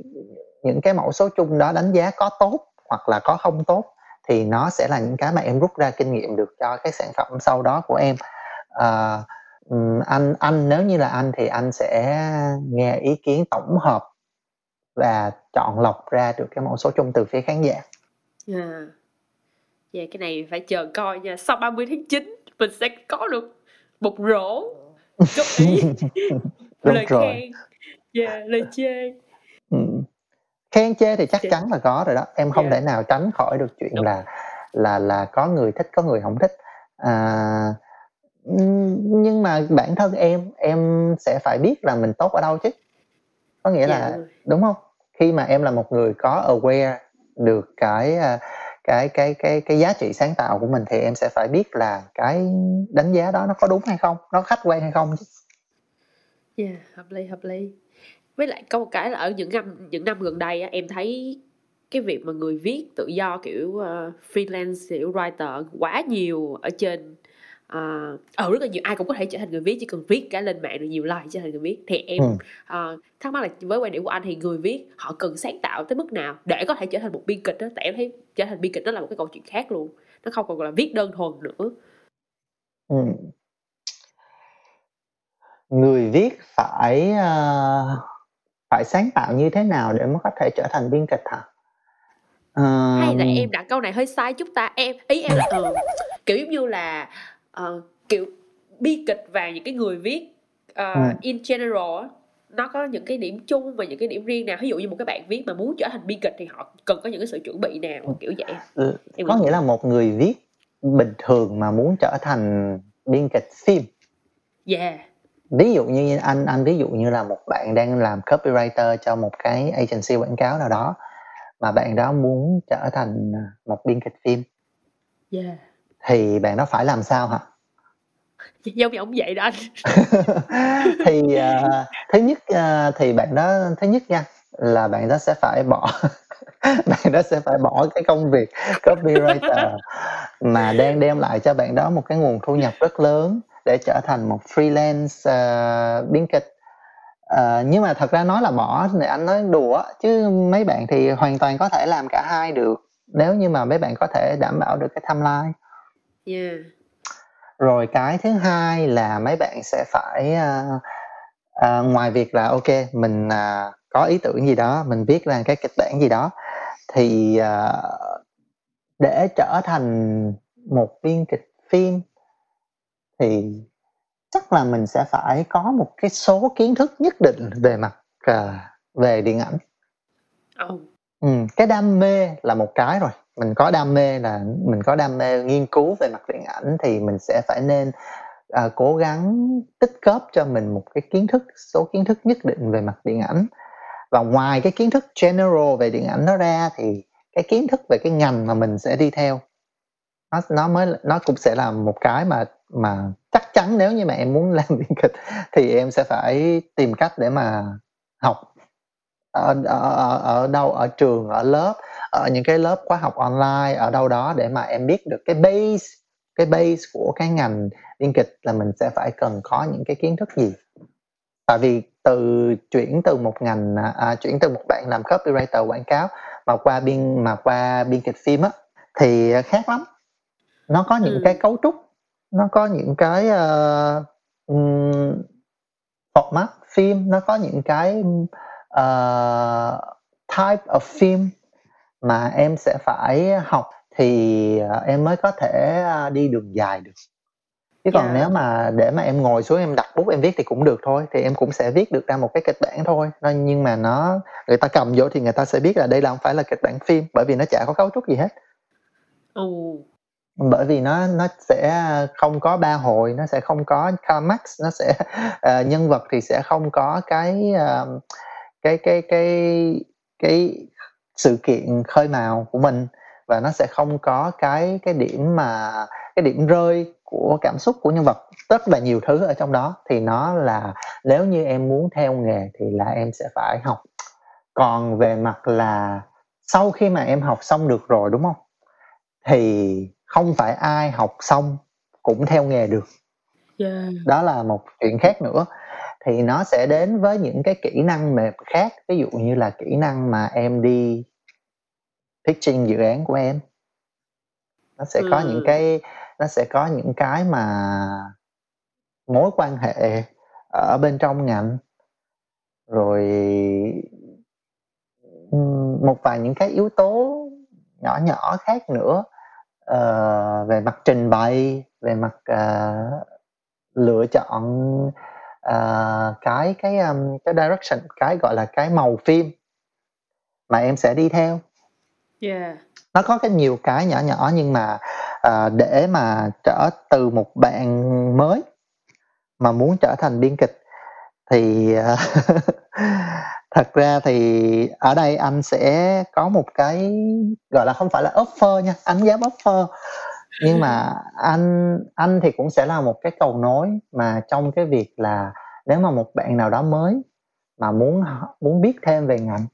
những cái mẫu số chung đó đánh giá có tốt hoặc là có không tốt thì nó sẽ là những cái mà em rút ra kinh nghiệm được cho cái sản phẩm sau đó của em à, anh anh nếu như là anh thì anh sẽ nghe ý kiến tổng hợp và chọn lọc ra được cái mẫu số chung từ phía khán giả Yeah. Yeah, cái này phải chờ coi nha. Sau 30 tháng 9 mình sẽ có được một rổ góp ý, lời rồi khen, yeah, lời chê. Khen chê thì chắc Chê. chắn là có rồi đó em không Dạ. thể nào tránh khỏi được chuyện Đúng. là là là có người thích có người không thích à, nhưng mà bản thân em em sẽ phải biết là mình tốt ở đâu chứ có nghĩa Dạ, là đúng rồi. đúng không khi mà em là một người có aware được cái à, cái cái cái cái giá trị sáng tạo của mình thì em sẽ phải biết là cái đánh giá đó nó có đúng hay không nó khách quan hay không chứ Yeah, hợp lý hợp lý. Với lại có một cái là ở những năm những năm gần đây á, em thấy cái việc mà người viết tự do kiểu uh, freelance kiểu writer quá nhiều ở trên uh, ở rất là nhiều ai cũng có thể trở thành người viết chỉ cần viết cả lên mạng được nhiều like trở thành người viết thì em ừ. ờ, thắc mắc là với quan điểm của anh thì người viết họ cần sáng tạo tới mức nào để có thể trở thành một biên kịch đó tại em thấy trở thành biên kịch đó là một cái câu chuyện khác luôn nó không còn là viết đơn thuần nữa Ừ. người viết phải ờ, phải sáng tạo như thế nào để mới có thể trở thành biên kịch hả? Hay là em đặt câu này hơi sai chút ta. Em ý em là ừ, kiểu giống như là ờ, kiểu bi kịch và những cái người viết ờ, ừ. in general nó có những cái điểm chung và những cái điểm riêng nào. Ví dụ như một cái bạn viết mà muốn trở thành biên kịch thì họ cần có những cái sự chuẩn bị nào kiểu vậy. Ừ, em có nghĩ nghĩa là một người viết bình thường mà muốn trở thành biên kịch phim. Yeah ví dụ như anh anh ví dụ như là một bạn đang làm copywriter cho một cái agency quảng cáo nào đó mà bạn đó muốn trở thành một biên kịch phim. Yeah thì bạn đó phải làm sao hả? Giống như ông vậy đó anh. Thì à, thứ nhất à, thì bạn đó thứ nhất nha là bạn đó sẽ phải bỏ bạn đó sẽ phải bỏ cái công việc copywriter mà đang đem lại cho bạn đó một cái nguồn thu nhập rất lớn để trở thành một freelance à, biên kịch. Ờ, nhưng mà thật ra nói là bỏ thì anh nói đùa chứ mấy bạn thì hoàn toàn có thể làm cả hai được nếu như mà mấy bạn có thể đảm bảo được cái timeline. Yeah. Rồi cái thứ hai là mấy bạn sẽ phải à, à, ngoài việc là ok mình à, có ý tưởng gì đó mình viết ra cái kịch bản gì đó thì à, để trở thành một biên kịch phim thì chắc là mình sẽ phải có một cái số kiến thức nhất định về mặt à, về điện ảnh. Oh. ừ, cái đam mê là một cái rồi. Mình có đam mê là mình có đam mê nghiên cứu về mặt điện ảnh thì mình sẽ phải nên à, cố gắng tích góp cho mình một cái kiến thức số kiến thức nhất định về mặt điện ảnh. Và ngoài cái kiến thức general về điện ảnh đó ra thì cái kiến thức về cái ngành mà mình sẽ đi theo nó nó mới nó cũng sẽ là một cái mà mà chắc chắn nếu như mà em muốn làm biên kịch thì em sẽ phải tìm cách để mà học ở, ở, ở, đâu ở trường ở lớp ở những cái lớp khóa học online ở đâu đó để mà em biết được cái base cái base của cái ngành biên kịch là mình sẽ phải cần có những cái kiến thức gì tại vì từ chuyển từ một ngành à, chuyển từ một bạn làm copywriter quảng cáo mà qua biên mà qua biên kịch phim á thì khác lắm nó có những Ừ. cái cấu trúc nó có những cái uh, um, format phim nó có những cái uh, type of phim mà em sẽ phải học thì uh, em mới có thể đi đường dài được chứ còn Dạ. nếu mà để mà em ngồi xuống em đặt bút em viết thì cũng được thôi thì em cũng sẽ viết được ra một cái kịch bản thôi Nó- nhưng mà nó người ta cầm vô thì người ta sẽ biết là đây là không phải là kịch bản phim bởi vì nó chả có cấu trúc gì hết Oh bởi vì nó nó sẽ không có ba hồi nó sẽ không có climax nó sẽ uh, nhân vật thì sẽ không có cái uh, cái cái cái cái sự kiện khơi mào của mình. Và nó sẽ không có cái cái điểm mà cái điểm rơi của cảm xúc của nhân vật. Rất là nhiều thứ ở trong đó. Thì nó là nếu như em muốn theo nghề thì là em sẽ phải học. Còn về mặt là sau khi mà em học xong được rồi đúng không? Thì không phải ai học xong cũng theo nghề được. Yeah. đó là một chuyện khác nữa. Thì nó sẽ đến với những cái kỹ năng mềm khác. Ví dụ như là kỹ năng mà em đi pitching dự án của em. Nó sẽ có những cái nó sẽ có những cái mà mối quan hệ ở bên trong ngành. Rồi một vài những cái yếu tố nhỏ nhỏ khác nữa uh, về mặt trình bày về mặt uh, lựa chọn uh, cái cái um, cái direction cái gọi là cái màu phim mà em sẽ đi theo yeah. nó có cái nhiều cái nhỏ nhỏ nhưng mà uh, để mà trở từ một bạn mới mà muốn trở thành biên kịch thì uh, thật ra thì ở đây anh sẽ có một cái gọi là không phải là offer nha anh dám offer. Nhưng mà anh anh thì cũng sẽ là một cái cầu nối mà trong cái việc là nếu mà một bạn nào đó mới mà muốn muốn biết thêm về ngành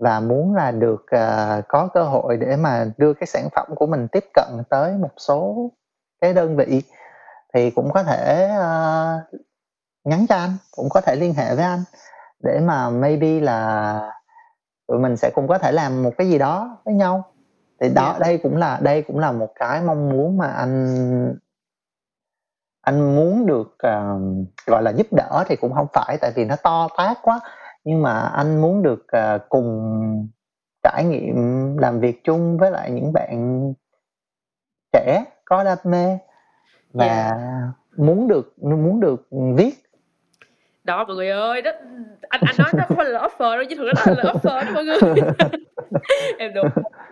và muốn là được uh, có cơ hội để mà đưa cái sản phẩm của mình tiếp cận tới một số cái đơn vị thì cũng có thể uh, nhắn cho anh cũng có thể liên hệ với anh để mà maybe là tụi mình sẽ cùng có thể làm một cái gì đó với nhau thì đó yeah. đây cũng là đây cũng là một cái mong muốn mà anh anh muốn được uh, gọi là giúp đỡ thì cũng không phải tại vì nó to tát quá nhưng mà anh muốn được uh, cùng trải nghiệm làm việc chung với lại những bạn trẻ có đam mê và yeah. muốn được muốn được viết đó mọi người ơi đó anh anh nói nó không phải là offer đâu chứ thực ra là offer đó mọi người. Em đúng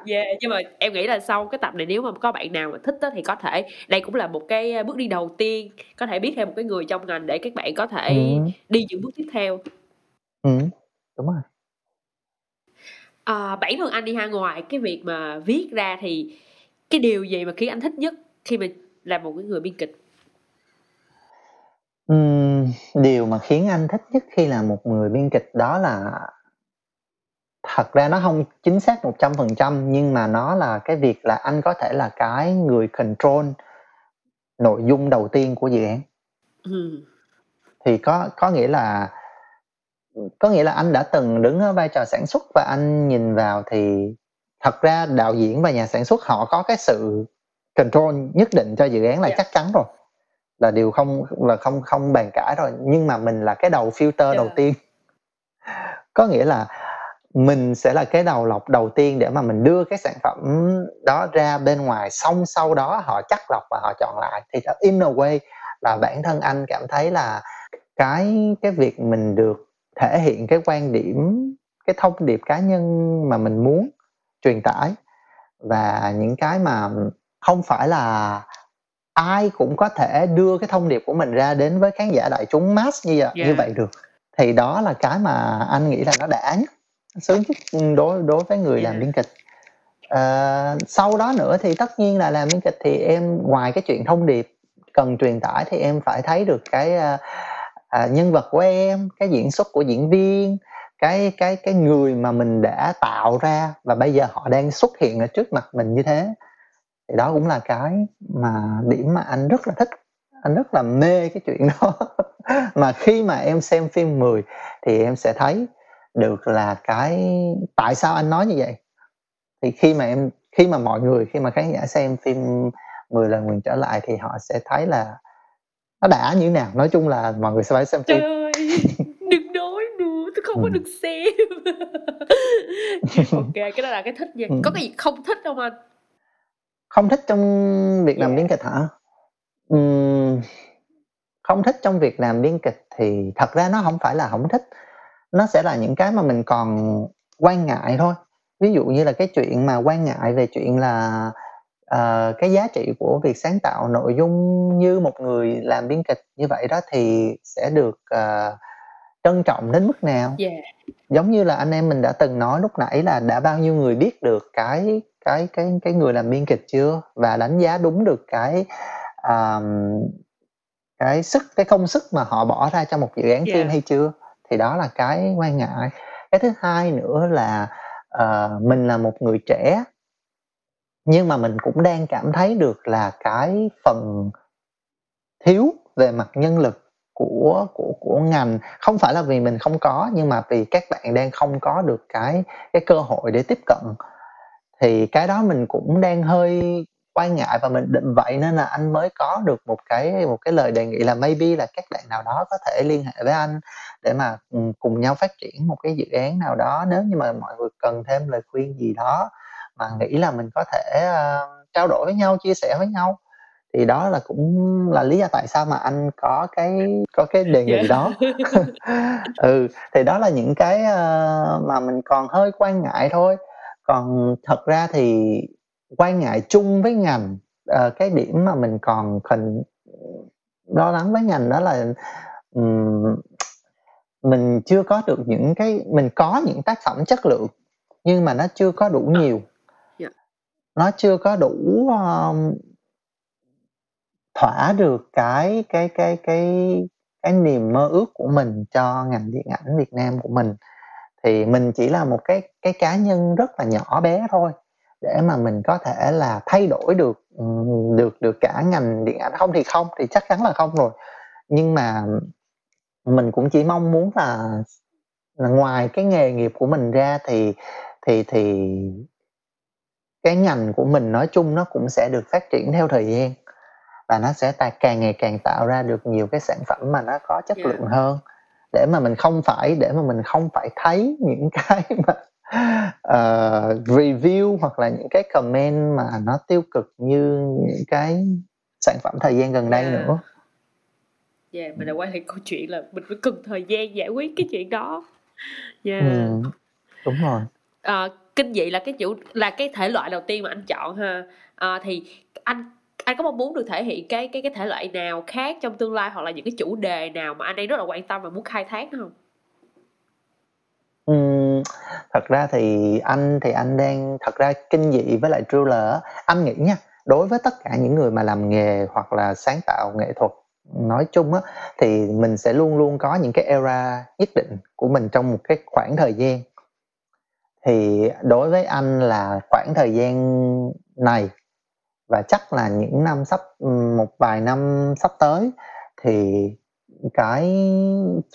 yeah nhưng mà em nghĩ là sau cái tập này nếu mà có bạn nào mà thích đó thì có thể. Đây cũng là một cái bước đi đầu tiên có thể biết thêm một cái người trong ngành để các bạn có thể ừ. đi những bước tiếp theo. Ừ đúng rồi. À, bản thân anh đi ha ngoài cái việc mà viết ra thì cái điều gì mà khiến anh thích nhất khi mà làm một cái người biên kịch Ừm, điều mà khiến anh thích nhất khi là một người biên kịch đó là thật ra nó không chính xác 100% nhưng mà nó là cái việc là anh có thể là cái người control nội dung đầu tiên của dự án. Ừm. Thì có có nghĩa là có nghĩa là anh đã từng đứng ở vai trò sản xuất và anh nhìn vào thì thật ra đạo diễn và nhà sản xuất họ có cái sự control nhất định cho dự án là Yeah. chắc chắn rồi là điều không là không không bàn cãi rồi nhưng mà mình là cái đầu filter yeah. đầu tiên. Có nghĩa là mình sẽ là cái đầu lọc đầu tiên để mà mình đưa cái sản phẩm đó ra bên ngoài. Xong sau đó họ chắc lọc và họ chọn lại. Thì in a way là bản thân anh cảm thấy là cái cái việc mình được thể hiện cái quan điểm cái thông điệp cá nhân mà mình muốn truyền tải và những cái mà không phải là ai cũng có thể đưa cái thông điệp của mình ra đến với khán giả đại chúng mass như vậy yeah. như vậy được thì đó là cái mà anh nghĩ là nó đã nhất sướng nhất đối đối với người yeah. làm biên kịch à, sau đó nữa thì tất nhiên là làm biên kịch thì em ngoài cái chuyện thông điệp cần truyền tải thì em phải thấy được cái à, à, nhân vật của em cái diễn xuất của diễn viên cái cái cái người mà mình đã tạo ra và bây giờ họ đang xuất hiện ở trước mặt mình như thế thì đó cũng là cái mà điểm mà anh rất là thích. Anh rất là mê cái chuyện đó. Mà khi mà em xem phim 10 thì em sẽ thấy được là cái tại sao anh nói như vậy? Thì khi mà em khi mà mọi người khi mà khán giả xem phim 10 lần mình trở lại thì họ sẽ thấy là nó đã như thế nào. Nói chung là mọi người sẽ phải xem phim. Trời ơi, đừng nói nữa tôi không ừ. có được xem. Ok cái đó là cái thích nha. Ừ. có cái gì không thích không anh không thích trong việc làm biên kịch hả? Ừm, không thích trong việc làm biên kịch thì thật ra nó không phải là không thích. Nó sẽ là những cái mà mình còn quan ngại thôi. Ví dụ như là cái chuyện mà quan ngại về chuyện là uh, cái giá trị của việc sáng tạo nội dung như một người làm biên kịch như vậy đó thì sẽ được uh, trân trọng đến mức nào? Yeah. Giống như là anh em mình đã từng nói lúc nãy là đã bao nhiêu người biết được cái cái cái cái người làm biên kịch chưa? Và đánh giá đúng được cái um, cái sức cái công sức mà họ bỏ ra cho một dự án yeah. phim hay chưa? Thì đó là cái quan ngại. Cái thứ hai nữa là uh, mình là một người trẻ nhưng mà mình cũng đang cảm thấy được là cái phần thiếu về mặt nhân lực của của của ngành. Không phải là vì mình không có nhưng mà vì các bạn đang không có được cái cái cơ hội để tiếp cận. Thì cái đó mình cũng đang hơi quan ngại và mình định vậy nên là anh mới có được một cái một cái lời đề nghị là maybe là các bạn nào đó có thể liên hệ với anh để mà ừ, cùng nhau phát triển một cái dự án nào đó. Nếu như mà mọi người cần thêm lời khuyên gì đó mà nghĩ là mình có thể uh, trao đổi với nhau chia sẻ với nhau thì đó là cũng là lý do tại sao mà anh có cái có cái đề nghị yeah. đó ừ thì đó là những cái uh, mà mình còn hơi quan ngại thôi còn thật ra thì quan ngại chung với ngành uh, cái điểm mà mình còn cần lo lắng với ngành đó là um, mình chưa có được những cái mình có những tác phẩm chất lượng nhưng mà nó chưa có đủ ờ. nhiều yeah. nó chưa có đủ um, thỏa được cái cái cái cái cái niềm mơ ước của mình cho ngành điện ảnh Việt Nam của mình. Thì mình chỉ là một cái cái cá nhân rất là nhỏ bé thôi để mà mình có thể là thay đổi được được được cả ngành điện ảnh không thì không thì chắc chắn là không rồi. Nhưng mà mình cũng chỉ mong muốn là, là ngoài cái nghề nghiệp của mình ra thì thì thì cái ngành của mình nói chung nó cũng sẽ được phát triển theo thời gian và nó sẽ càng ngày càng tạo ra được nhiều cái sản phẩm mà nó có chất yeah. lượng hơn để mà mình không phải để mà mình không phải thấy những cái mà uh, review hoặc là những cái comment mà nó tiêu cực như những cái sản phẩm thời gian gần đây yeah. nữa yeah, mình đã quay lại câu chuyện là mình phải cần thời gian giải quyết cái chuyện đó yeah. ừ, đúng rồi à, kinh dị là cái chủ là cái thể loại đầu tiên mà anh chọn ha à, thì anh anh có mong muốn được thể hiện cái cái cái thể loại nào khác trong tương lai hoặc là những cái chủ đề nào mà anh ấy rất là quan tâm và muốn khai thác không? Uhm, thật ra thì anh thì anh đang thật ra kinh dị với lại thriller anh nghĩ nha đối với tất cả những người mà làm nghề hoặc là sáng tạo nghệ thuật nói chung á thì mình sẽ luôn luôn có những cái era nhất định của mình trong một cái khoảng thời gian thì đối với anh là khoảng thời gian này và chắc là những năm sắp một vài năm sắp tới thì cái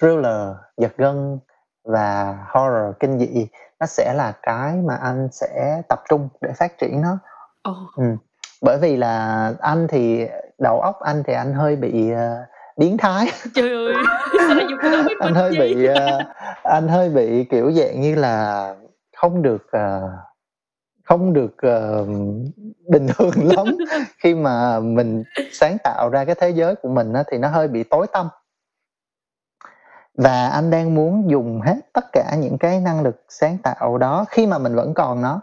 thriller giật gân và horror kinh dị nó sẽ là cái mà anh sẽ tập trung để phát triển nó oh. ừ. bởi vì là anh thì đầu óc anh thì anh hơi bị uh, biến thái trời ơi anh hơi bị uh, anh hơi bị kiểu dạng như là không được uh, không được uh, bình thường lắm khi mà mình sáng tạo ra cái thế giới của mình á, thì nó hơi bị tối tăm và anh đang muốn dùng hết tất cả những cái năng lực sáng tạo đó khi mà mình vẫn còn nó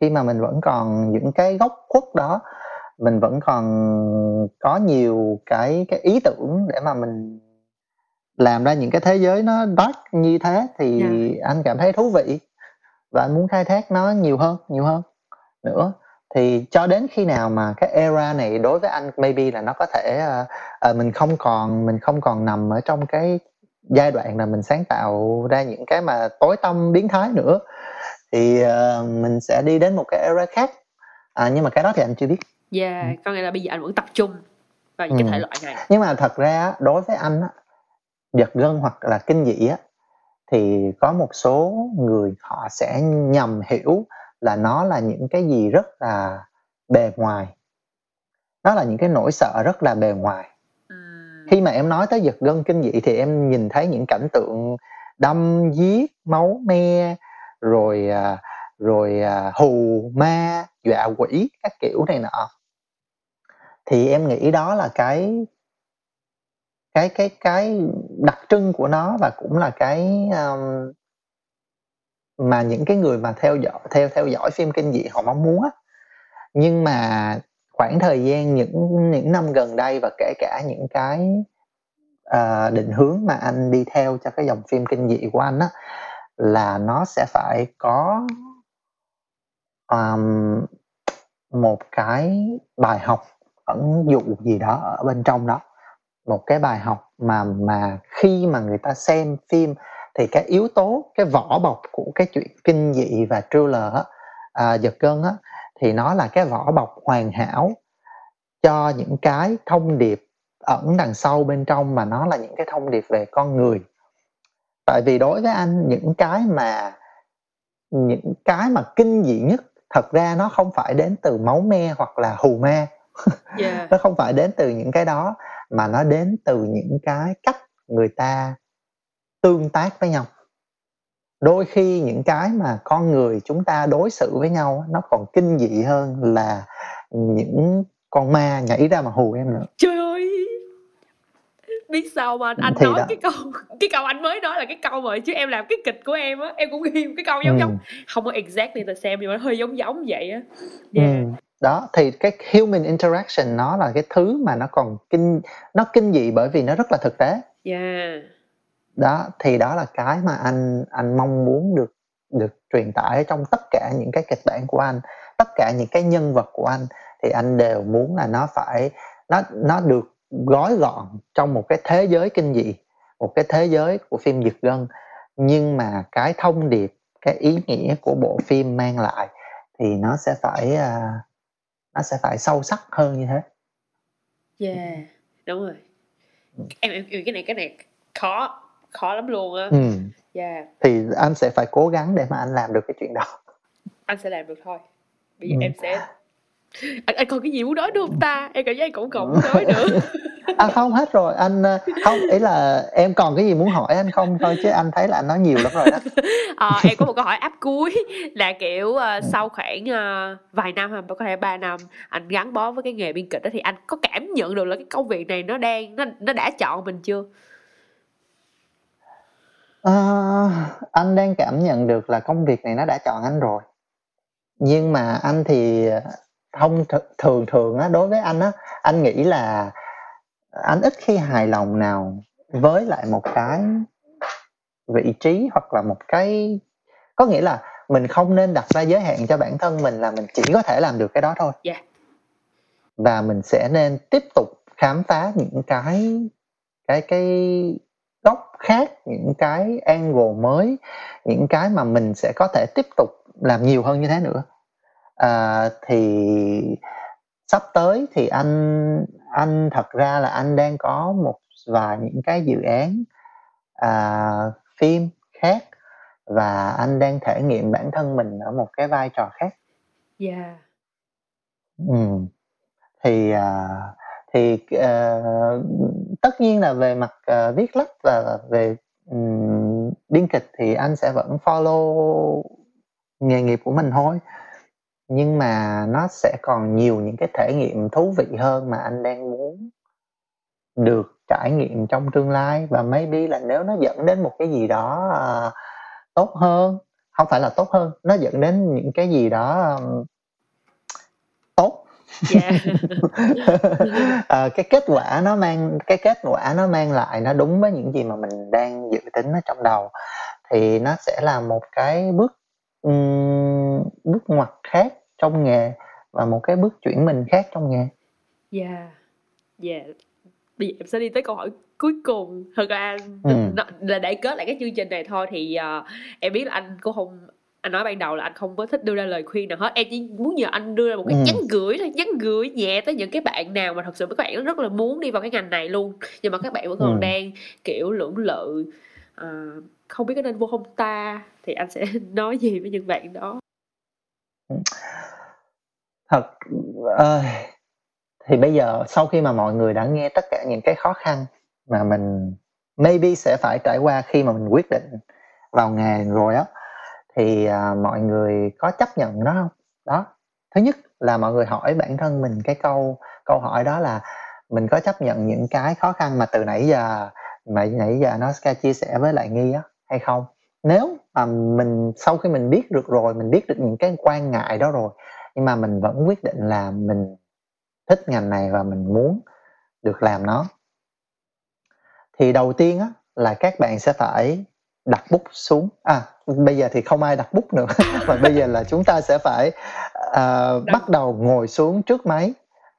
khi mà mình vẫn còn những cái góc khuất đó mình vẫn còn có nhiều cái cái ý tưởng để mà mình làm ra những cái thế giới nó dark như thế thì yeah. Dạ. anh cảm thấy thú vị và anh muốn khai thác nó nhiều hơn nhiều hơn nữa thì cho đến khi nào mà cái era này đối với anh maybe là nó có thể uh, uh, mình không còn mình không còn nằm ở trong cái giai đoạn là mình sáng tạo ra những cái mà tối tâm biến thái nữa thì uh, mình sẽ đi đến một cái era khác à, nhưng mà cái đó thì anh chưa biết yeah ừ. có nghĩa là bây giờ anh vẫn tập trung vào những ừ. cái thể loại này nhưng mà thật ra đối với anh á giật gân hoặc là kinh dị á thì có một số người họ sẽ nhầm hiểu là nó là những cái gì rất là bề ngoài. Nó là những cái nỗi sợ rất là bề ngoài. Khi mà em nói tới giật gân kinh dị thì em nhìn thấy những cảnh tượng đâm giết máu me rồi à, rồi à, hù ma dọa quỷ các kiểu này nọ. Thì em nghĩ đó là cái cái cái cái đặc trưng của nó và cũng là cái um, mà những cái người mà theo dõi theo theo dõi phim kinh dị họ mong muốn á. Nhưng mà khoảng thời gian những những năm gần đây và kể cả những cái uh, định hướng mà anh đi theo cho cái dòng phim kinh dị của anh á là nó sẽ phải có um, một cái bài học ẩn dụ gì đó ở bên trong đó một cái bài học mà mà khi mà người ta xem phim thì cái yếu tố cái vỏ bọc của cái chuyện kinh dị và thriller á, à, giật gân á thì nó là cái vỏ bọc hoàn hảo cho những cái thông điệp ẩn đằng sau bên trong mà nó là những cái thông điệp về con người. Tại vì đối với anh những cái mà những cái mà kinh dị nhất thật ra nó không phải đến từ máu me hoặc là hù ma yeah. nó không phải đến từ những cái đó mà nó đến từ những cái cách người ta tương tác với nhau đôi khi những cái mà con người chúng ta đối xử với nhau nó còn kinh dị hơn là những con ma nhảy ra mà hù em nữa trời ơi biết sao mà anh, Thì nói đó. cái câu cái câu anh mới nói là cái câu mà chứ em làm cái kịch của em á em cũng ghi cái câu giống Ừ. giống không có exactly the same nhưng mà nó hơi giống giống vậy á Ừ. đó thì cái human interaction nó là cái thứ mà nó còn kinh nó kinh dị bởi vì nó rất là thực tế. Yeah. Đó thì đó là cái mà anh anh mong muốn được được truyền tải trong tất cả những cái kịch bản của anh tất cả những cái nhân vật của anh. Thì anh đều muốn là nó phải nó nó được gói gọn trong một cái thế giới kinh dị một cái thế giới của phim giật gân. Nhưng mà cái thông điệp cái ý nghĩa của bộ phim mang lại thì nó sẽ phải à, nó sẽ phải sâu sắc hơn như thế. Yeah đúng rồi. Em em em cái này cái này khó khó lắm luôn á. Ừ. yeah. Thì anh sẽ phải cố gắng để mà anh làm được cái chuyện đó. Anh sẽ làm được thôi. Bây giờ Ừ. em sẽ anh, anh còn cái gì muốn nói nữa không ta? Em cảm giác cũng còn muốn nói nữa à không hết rồi. Anh ờ, không ý là em còn cái gì muốn hỏi anh không? Thôi chứ anh thấy là anh nói nhiều lắm rồi đó. Ờ, em có một câu hỏi áp cuối là kiểu ờ, sau khoảng ờ, vài năm hay có thể ba năm anh gắn bó với cái nghề biên kịch đó thì anh có cảm nhận được là cái công việc này nó đang nó nó đã chọn mình chưa? Ờ, anh đang cảm nhận được là công việc này nó đã chọn anh rồi. Nhưng mà anh thì không th- thường thường á đối với anh á anh nghĩ là anh ít khi hài lòng nào với lại một cái vị trí hoặc là một cái có nghĩa là mình không nên đặt ra giới hạn cho bản thân mình là mình chỉ có thể làm được cái đó thôi Dạ. và mình sẽ nên tiếp tục khám phá những cái cái cái góc khác những cái angle mới những cái mà mình sẽ có thể tiếp tục làm nhiều hơn như thế nữa à, thì sắp tới thì anh anh thật ra là anh đang có một vài những cái dự án à, phim khác và anh đang thể nghiệm bản thân mình ở một cái vai trò khác. Yeah ừ. thì à, thì à, tất nhiên là về mặt à, viết lách và về ừm, biên kịch thì anh sẽ vẫn follow nghề nghiệp của mình thôi nhưng mà nó sẽ còn nhiều những cái thể nghiệm thú vị hơn mà anh đang muốn được trải nghiệm trong tương lai. Và maybe là nếu nó dẫn đến một cái gì đó à, tốt hơn không phải là tốt hơn nó dẫn đến những cái gì đó um, tốt. Yeah. Ờ, cái kết quả nó mang cái kết quả nó mang lại nó đúng với những gì mà mình đang dự tính ở trong đầu thì nó sẽ là một cái bước ừm, bước ngoặt khác trong nghề và một cái bước chuyển mình khác trong nghề? Yeah. Yeah. Bây giờ em sẽ đi tới câu hỏi cuối cùng. Thật ra Ừ. là để kết lại cái chương trình này thôi thì ờ, em biết là anh cũng không anh nói ban đầu là anh không có thích đưa ra lời khuyên nào hết. Em chỉ muốn nhờ anh đưa ra một cái Ừ. nhắn gửi thôi nhắn gửi nhẹ tới những cái bạn nào mà thật sự các bạn rất là muốn đi vào cái ngành này luôn. Nhưng mà các bạn vẫn còn Ừ. đang kiểu lưỡng lự ờ, không biết có nên vô không ta? Thì anh sẽ nói gì với những bạn đó thật ơi thì bây giờ sau khi mà mọi người đã nghe tất cả những cái khó khăn mà mình maybe sẽ phải trải qua khi mà mình quyết định vào nghề rồi á thì à, mọi người có chấp nhận nó không? Đó. Thứ nhất là mọi người hỏi bản thân mình cái câu câu hỏi đó là mình có chấp nhận những cái khó khăn mà từ nãy giờ mà nãy giờ nó chia sẻ với lại nghi á hay không? Nếu mà mình sau khi mình biết được rồi mình biết được những cái quan ngại đó rồi nhưng mà mình vẫn quyết định là mình thích ngành này và mình muốn được làm nó. Thì đầu tiên á là các bạn sẽ phải đặt bút xuống. À bây giờ thì không ai đặt bút nữa mà bây giờ là chúng ta sẽ phải à, bắt đầu ngồi xuống trước máy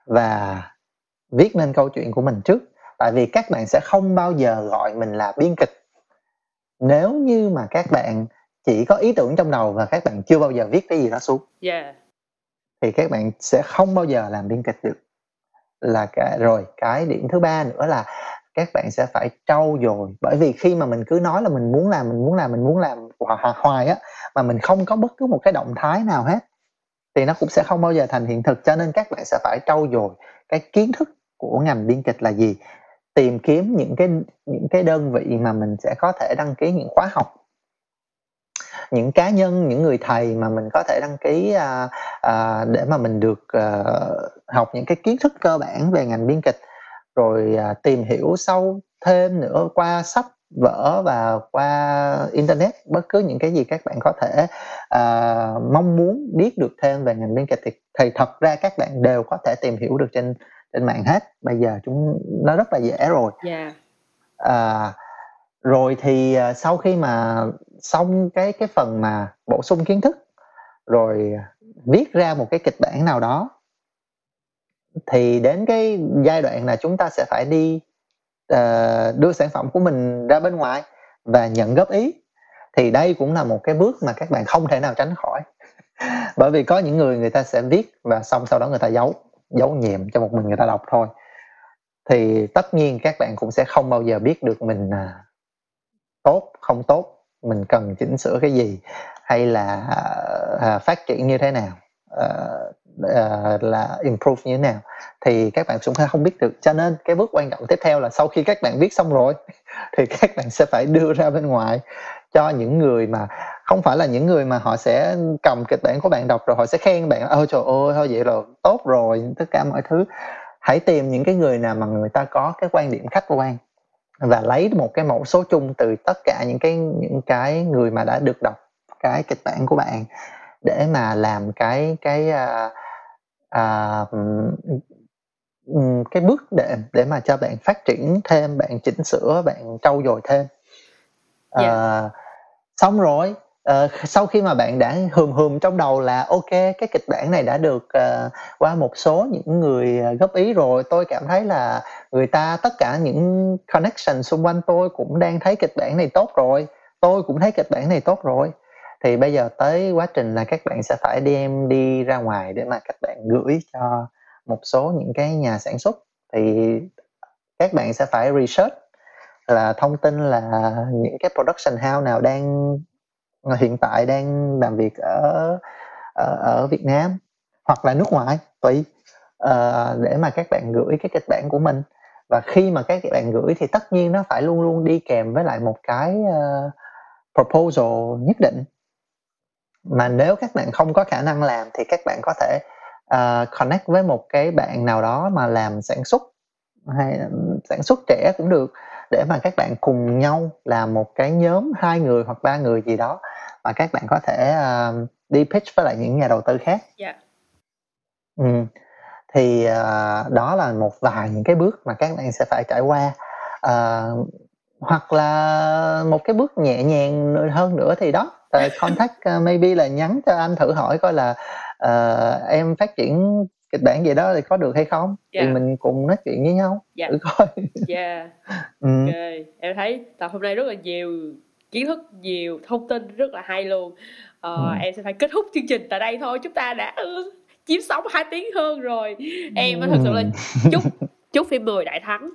và viết nên câu chuyện của mình trước. Tại vì các bạn sẽ không bao giờ gọi mình là biên kịch nếu như mà các bạn chỉ có ý tưởng trong đầu và các bạn chưa bao giờ viết cái gì đó xuống yeah. thì các bạn sẽ không bao giờ làm biên kịch được. Là cái rồi cái điểm thứ ba nữa là các bạn sẽ phải trau dồi. Bởi vì khi mà mình cứ nói là mình muốn làm mình muốn làm mình muốn làm hoài, hoài á mà mình không có bất cứ một cái động thái nào hết thì nó cũng sẽ không bao giờ thành hiện thực. Cho nên các bạn sẽ phải trau dồi cái kiến thức của ngành biên kịch là gì tìm kiếm những cái những cái đơn vị mà mình sẽ có thể đăng ký những khóa học. Những cá nhân những người thầy mà mình có thể đăng ký à, à, để mà mình được à, học những cái kiến thức cơ bản về ngành biên kịch. Rồi à, tìm hiểu sâu thêm nữa qua sách vở và qua internet bất cứ những cái gì các bạn có thể à, mong muốn biết được thêm về ngành biên kịch thì, thì thật ra các bạn đều có thể tìm hiểu được trên trên mạng hết. Bây giờ chúng nó rất là dễ rồi. Yeah. uh, rồi thì uh, sau khi mà xong cái cái phần mà bổ sung kiến thức rồi viết ra một cái kịch bản nào đó thì đến cái giai đoạn là chúng ta sẽ phải đi uh, đưa sản phẩm của mình ra bên ngoài và nhận góp ý thì đây cũng là một cái bước mà các bạn không thể nào tránh khỏi. Bởi vì có những người người ta sẽ viết và xong sau đó người ta giấu giấu nhiệm cho một mình người ta đọc thôi. Thì tất nhiên các bạn cũng sẽ không bao giờ biết được mình à, tốt không tốt mình cần chỉnh sửa cái gì hay là à, phát triển như thế nào à, à, là improve như thế nào. Thì các bạn cũng không biết được. Cho nên cái bước quan trọng tiếp theo là sau khi các bạn viết xong rồi thì các bạn sẽ phải đưa ra bên ngoài cho những người mà không phải là những người mà họ sẽ cầm kịch bản của bạn đọc rồi họ sẽ khen bạn ôi trời ơi thôi vậy là tốt rồi tất cả mọi thứ hãy tìm những cái người nào mà người ta có cái quan điểm khách quan và lấy một cái mẫu số chung từ tất cả những cái những cái người mà đã được đọc cái kịch bản của bạn để mà làm cái cái uh, uh, cái bước để để mà cho bạn phát triển thêm bạn chỉnh sửa bạn trau dồi thêm yeah. Dạ. xong rồi uh, sau khi mà bạn đã hường hường trong đầu là ok cái kịch bản này đã được uh, qua một số những người ờ, góp ý rồi tôi cảm thấy là người ta tất cả những connection xung quanh tôi cũng đang thấy kịch bản này tốt rồi tôi cũng thấy kịch bản này tốt rồi. Thì bây giờ tới quá trình là các bạn sẽ phải đem đi ra ngoài để mà các bạn gửi cho một số những cái nhà sản xuất. Thì các bạn sẽ phải research là thông tin là những cái production house nào đang Ờ, hiện tại đang làm việc ở ở, ở Việt Nam hoặc là nước ngoài tùy. Uh, để mà các bạn gửi cái kịch bản của mình. Và khi mà các bạn gửi thì tất nhiên nó phải luôn luôn đi kèm với lại một cái uh, proposal nhất định. Mà nếu các bạn không có khả năng làm thì các bạn có thể uh, connect với một cái bạn nào đó mà làm sản xuất hay sản xuất trẻ cũng được để mà các bạn cùng nhau làm một cái nhóm hai người hoặc ba người gì đó mà các bạn có thể uh, đi pitch với lại những nhà đầu tư khác. Yeah. Ừ. Thì uh, đó là một vài những cái bước mà các bạn sẽ phải trải qua. Uh, hoặc là một cái bước nhẹ nhàng hơn nữa thì đó contact uh, maybe là nhắn cho anh thử hỏi coi là uh, em phát triển kịch bản gì đó thì có được hay không yeah. thì dạ. mình cùng nói chuyện với nhau yeah. Dạ. thử coi yeah ừ. okay. em thấy tập hôm nay rất là nhiều kiến thức nhiều thông tin rất là hay luôn ờ, ừ. em sẽ phải kết thúc chương trình tại đây thôi chúng ta đã ừ, chiếm sóng hai tiếng hơn rồi em ừ. thật sự là chúc chúc phim 10 đại thắng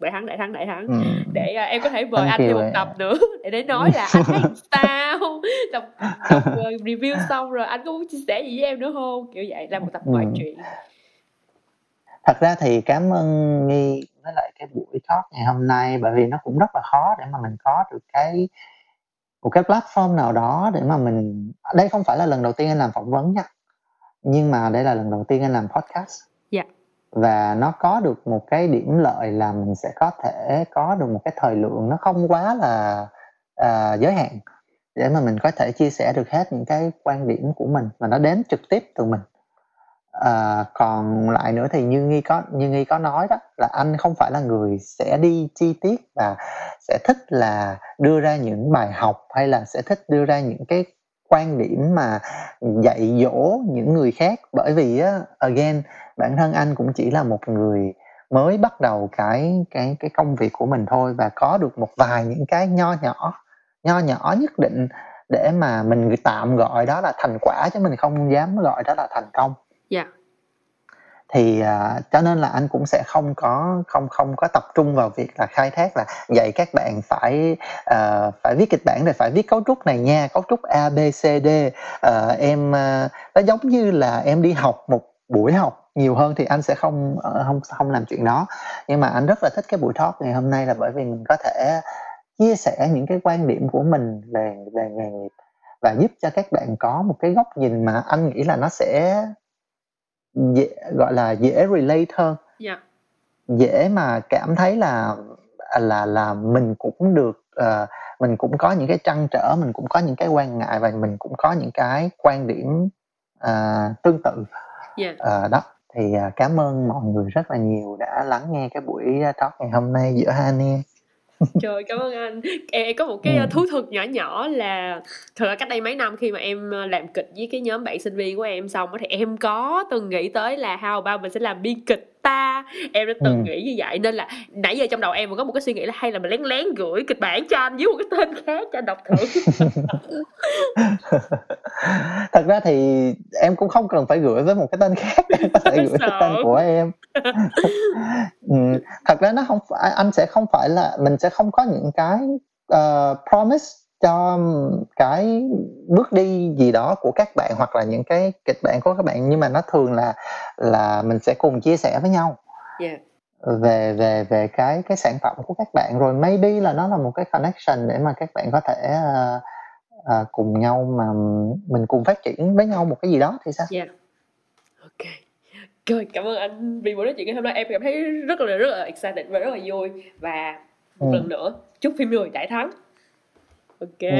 đại thắng đại thắng đại thắng ừ. để uh, em có thể mời anh thêm một tập nữa để để nói là anh thấy sao đọc, đọc uh, review xong rồi anh có muốn chia sẻ gì với em nữa không kiểu vậy là một tập ngoại ừ. chuyện thật ra thì cảm ơn nghi với lại cái buổi talk ngày hôm nay bởi vì nó cũng rất là khó để mà mình có được cái một cái platform nào đó để mà mình đây không phải là lần đầu tiên anh làm phỏng vấn nha nhưng mà đây là lần đầu tiên anh làm podcast yeah. Dạ. và nó có được một cái điểm lợi là mình sẽ có thể có được một cái thời lượng nó không quá là uh, giới hạn để mà mình có thể chia sẻ được hết những cái quan điểm của mình và nó đến trực tiếp từ mình à, còn lại nữa thì như nghi có như nghi có nói đó là anh không phải là người sẽ đi chi tiết và sẽ thích là đưa ra những bài học hay là sẽ thích đưa ra những cái quan điểm mà dạy dỗ những người khác. Bởi vì á again bản thân anh cũng chỉ là một người mới bắt đầu cái cái cái công việc của mình thôi và có được một vài những cái nho nhỏ nho nhỏ nhất định để mà mình tạm gọi đó là thành quả chứ mình không dám gọi đó là thành công. Dạ. thì uh, cho nên là anh cũng sẽ không có không không có tập trung vào việc là khai thác là dạy các bạn phải uh, phải viết kịch bản này phải viết cấu trúc này nha. Cấu trúc a b c d. Uh, em uh, nó giống như là em đi học một buổi học nhiều hơn thì anh sẽ không ờ, không không làm chuyện đó. Nhưng mà anh rất là thích cái buổi talk ngày hôm nay là bởi vì mình có thể chia sẻ những cái quan điểm của mình về về nghề nghiệp và giúp cho các bạn có một cái góc nhìn mà anh nghĩ là nó sẽ dễ gọi là dễ relate hơn yeah. dễ mà cảm thấy là là là mình cũng được uh, mình cũng có những cái trăn trở mình cũng có những cái quan ngại và mình cũng có những cái quan điểm uh, tương tự yeah. uh, đó thì uh, cảm ơn mọi người rất là nhiều đã lắng nghe cái buổi talk ngày hôm nay giữa hai anh em Trời, cảm ơn anh. Em có một cái, Ừm. thú thực nhỏ nhỏ là thật ra cách đây mấy năm khi mà em, làm kịch với cái nhóm bạn sinh viên của em xong thì em có từng nghĩ tới là how about mình sẽ làm biên kịch ta. Em đã từng ừ. nghĩ như vậy nên là nãy giờ trong đầu em vẫn có một cái suy nghĩ là hay là mình lén lén gửi kịch bản cho anh với một cái tên khác cho anh đọc thử. Thật ra thì em cũng không cần phải gửi với một cái tên khác em có thể gửi cái tên của em. Ừ, thật ra nó không phải anh sẽ không phải là mình sẽ không có những cái uh, promise cho cái bước đi gì đó của các bạn hoặc là những cái kịch bản của các bạn nhưng mà nó thường là là mình sẽ cùng chia sẻ với nhau yeah. về về về cái cái sản phẩm của các bạn rồi maybe là nó là một cái connection để mà các bạn có thể uh, uh, cùng nhau mà mình cùng phát triển với nhau một cái gì đó thì sao? Yeah. Ok. Rồi, cảm ơn anh vì buổi nói chuyện ngày hôm nay em cảm thấy rất là rất là excited và rất là vui và một ừ. lần nữa chúc phim người đại thắng ok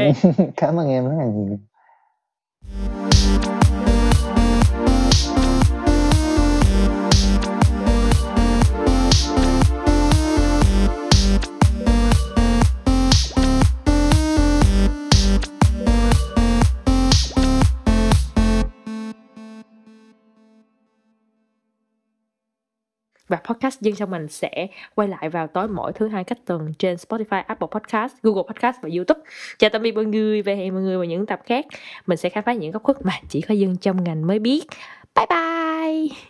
cảm ơn em rất và podcast dân trong mình sẽ quay lại vào tối mỗi thứ hai cách tuần trên Spotify, Apple Podcast, Google Podcast và YouTube. Chào tạm biệt mọi người và hẹn mọi người vào những tập khác. Mình sẽ khám phá những góc khuất mà chỉ có dân trong ngành mới biết. Bye bye.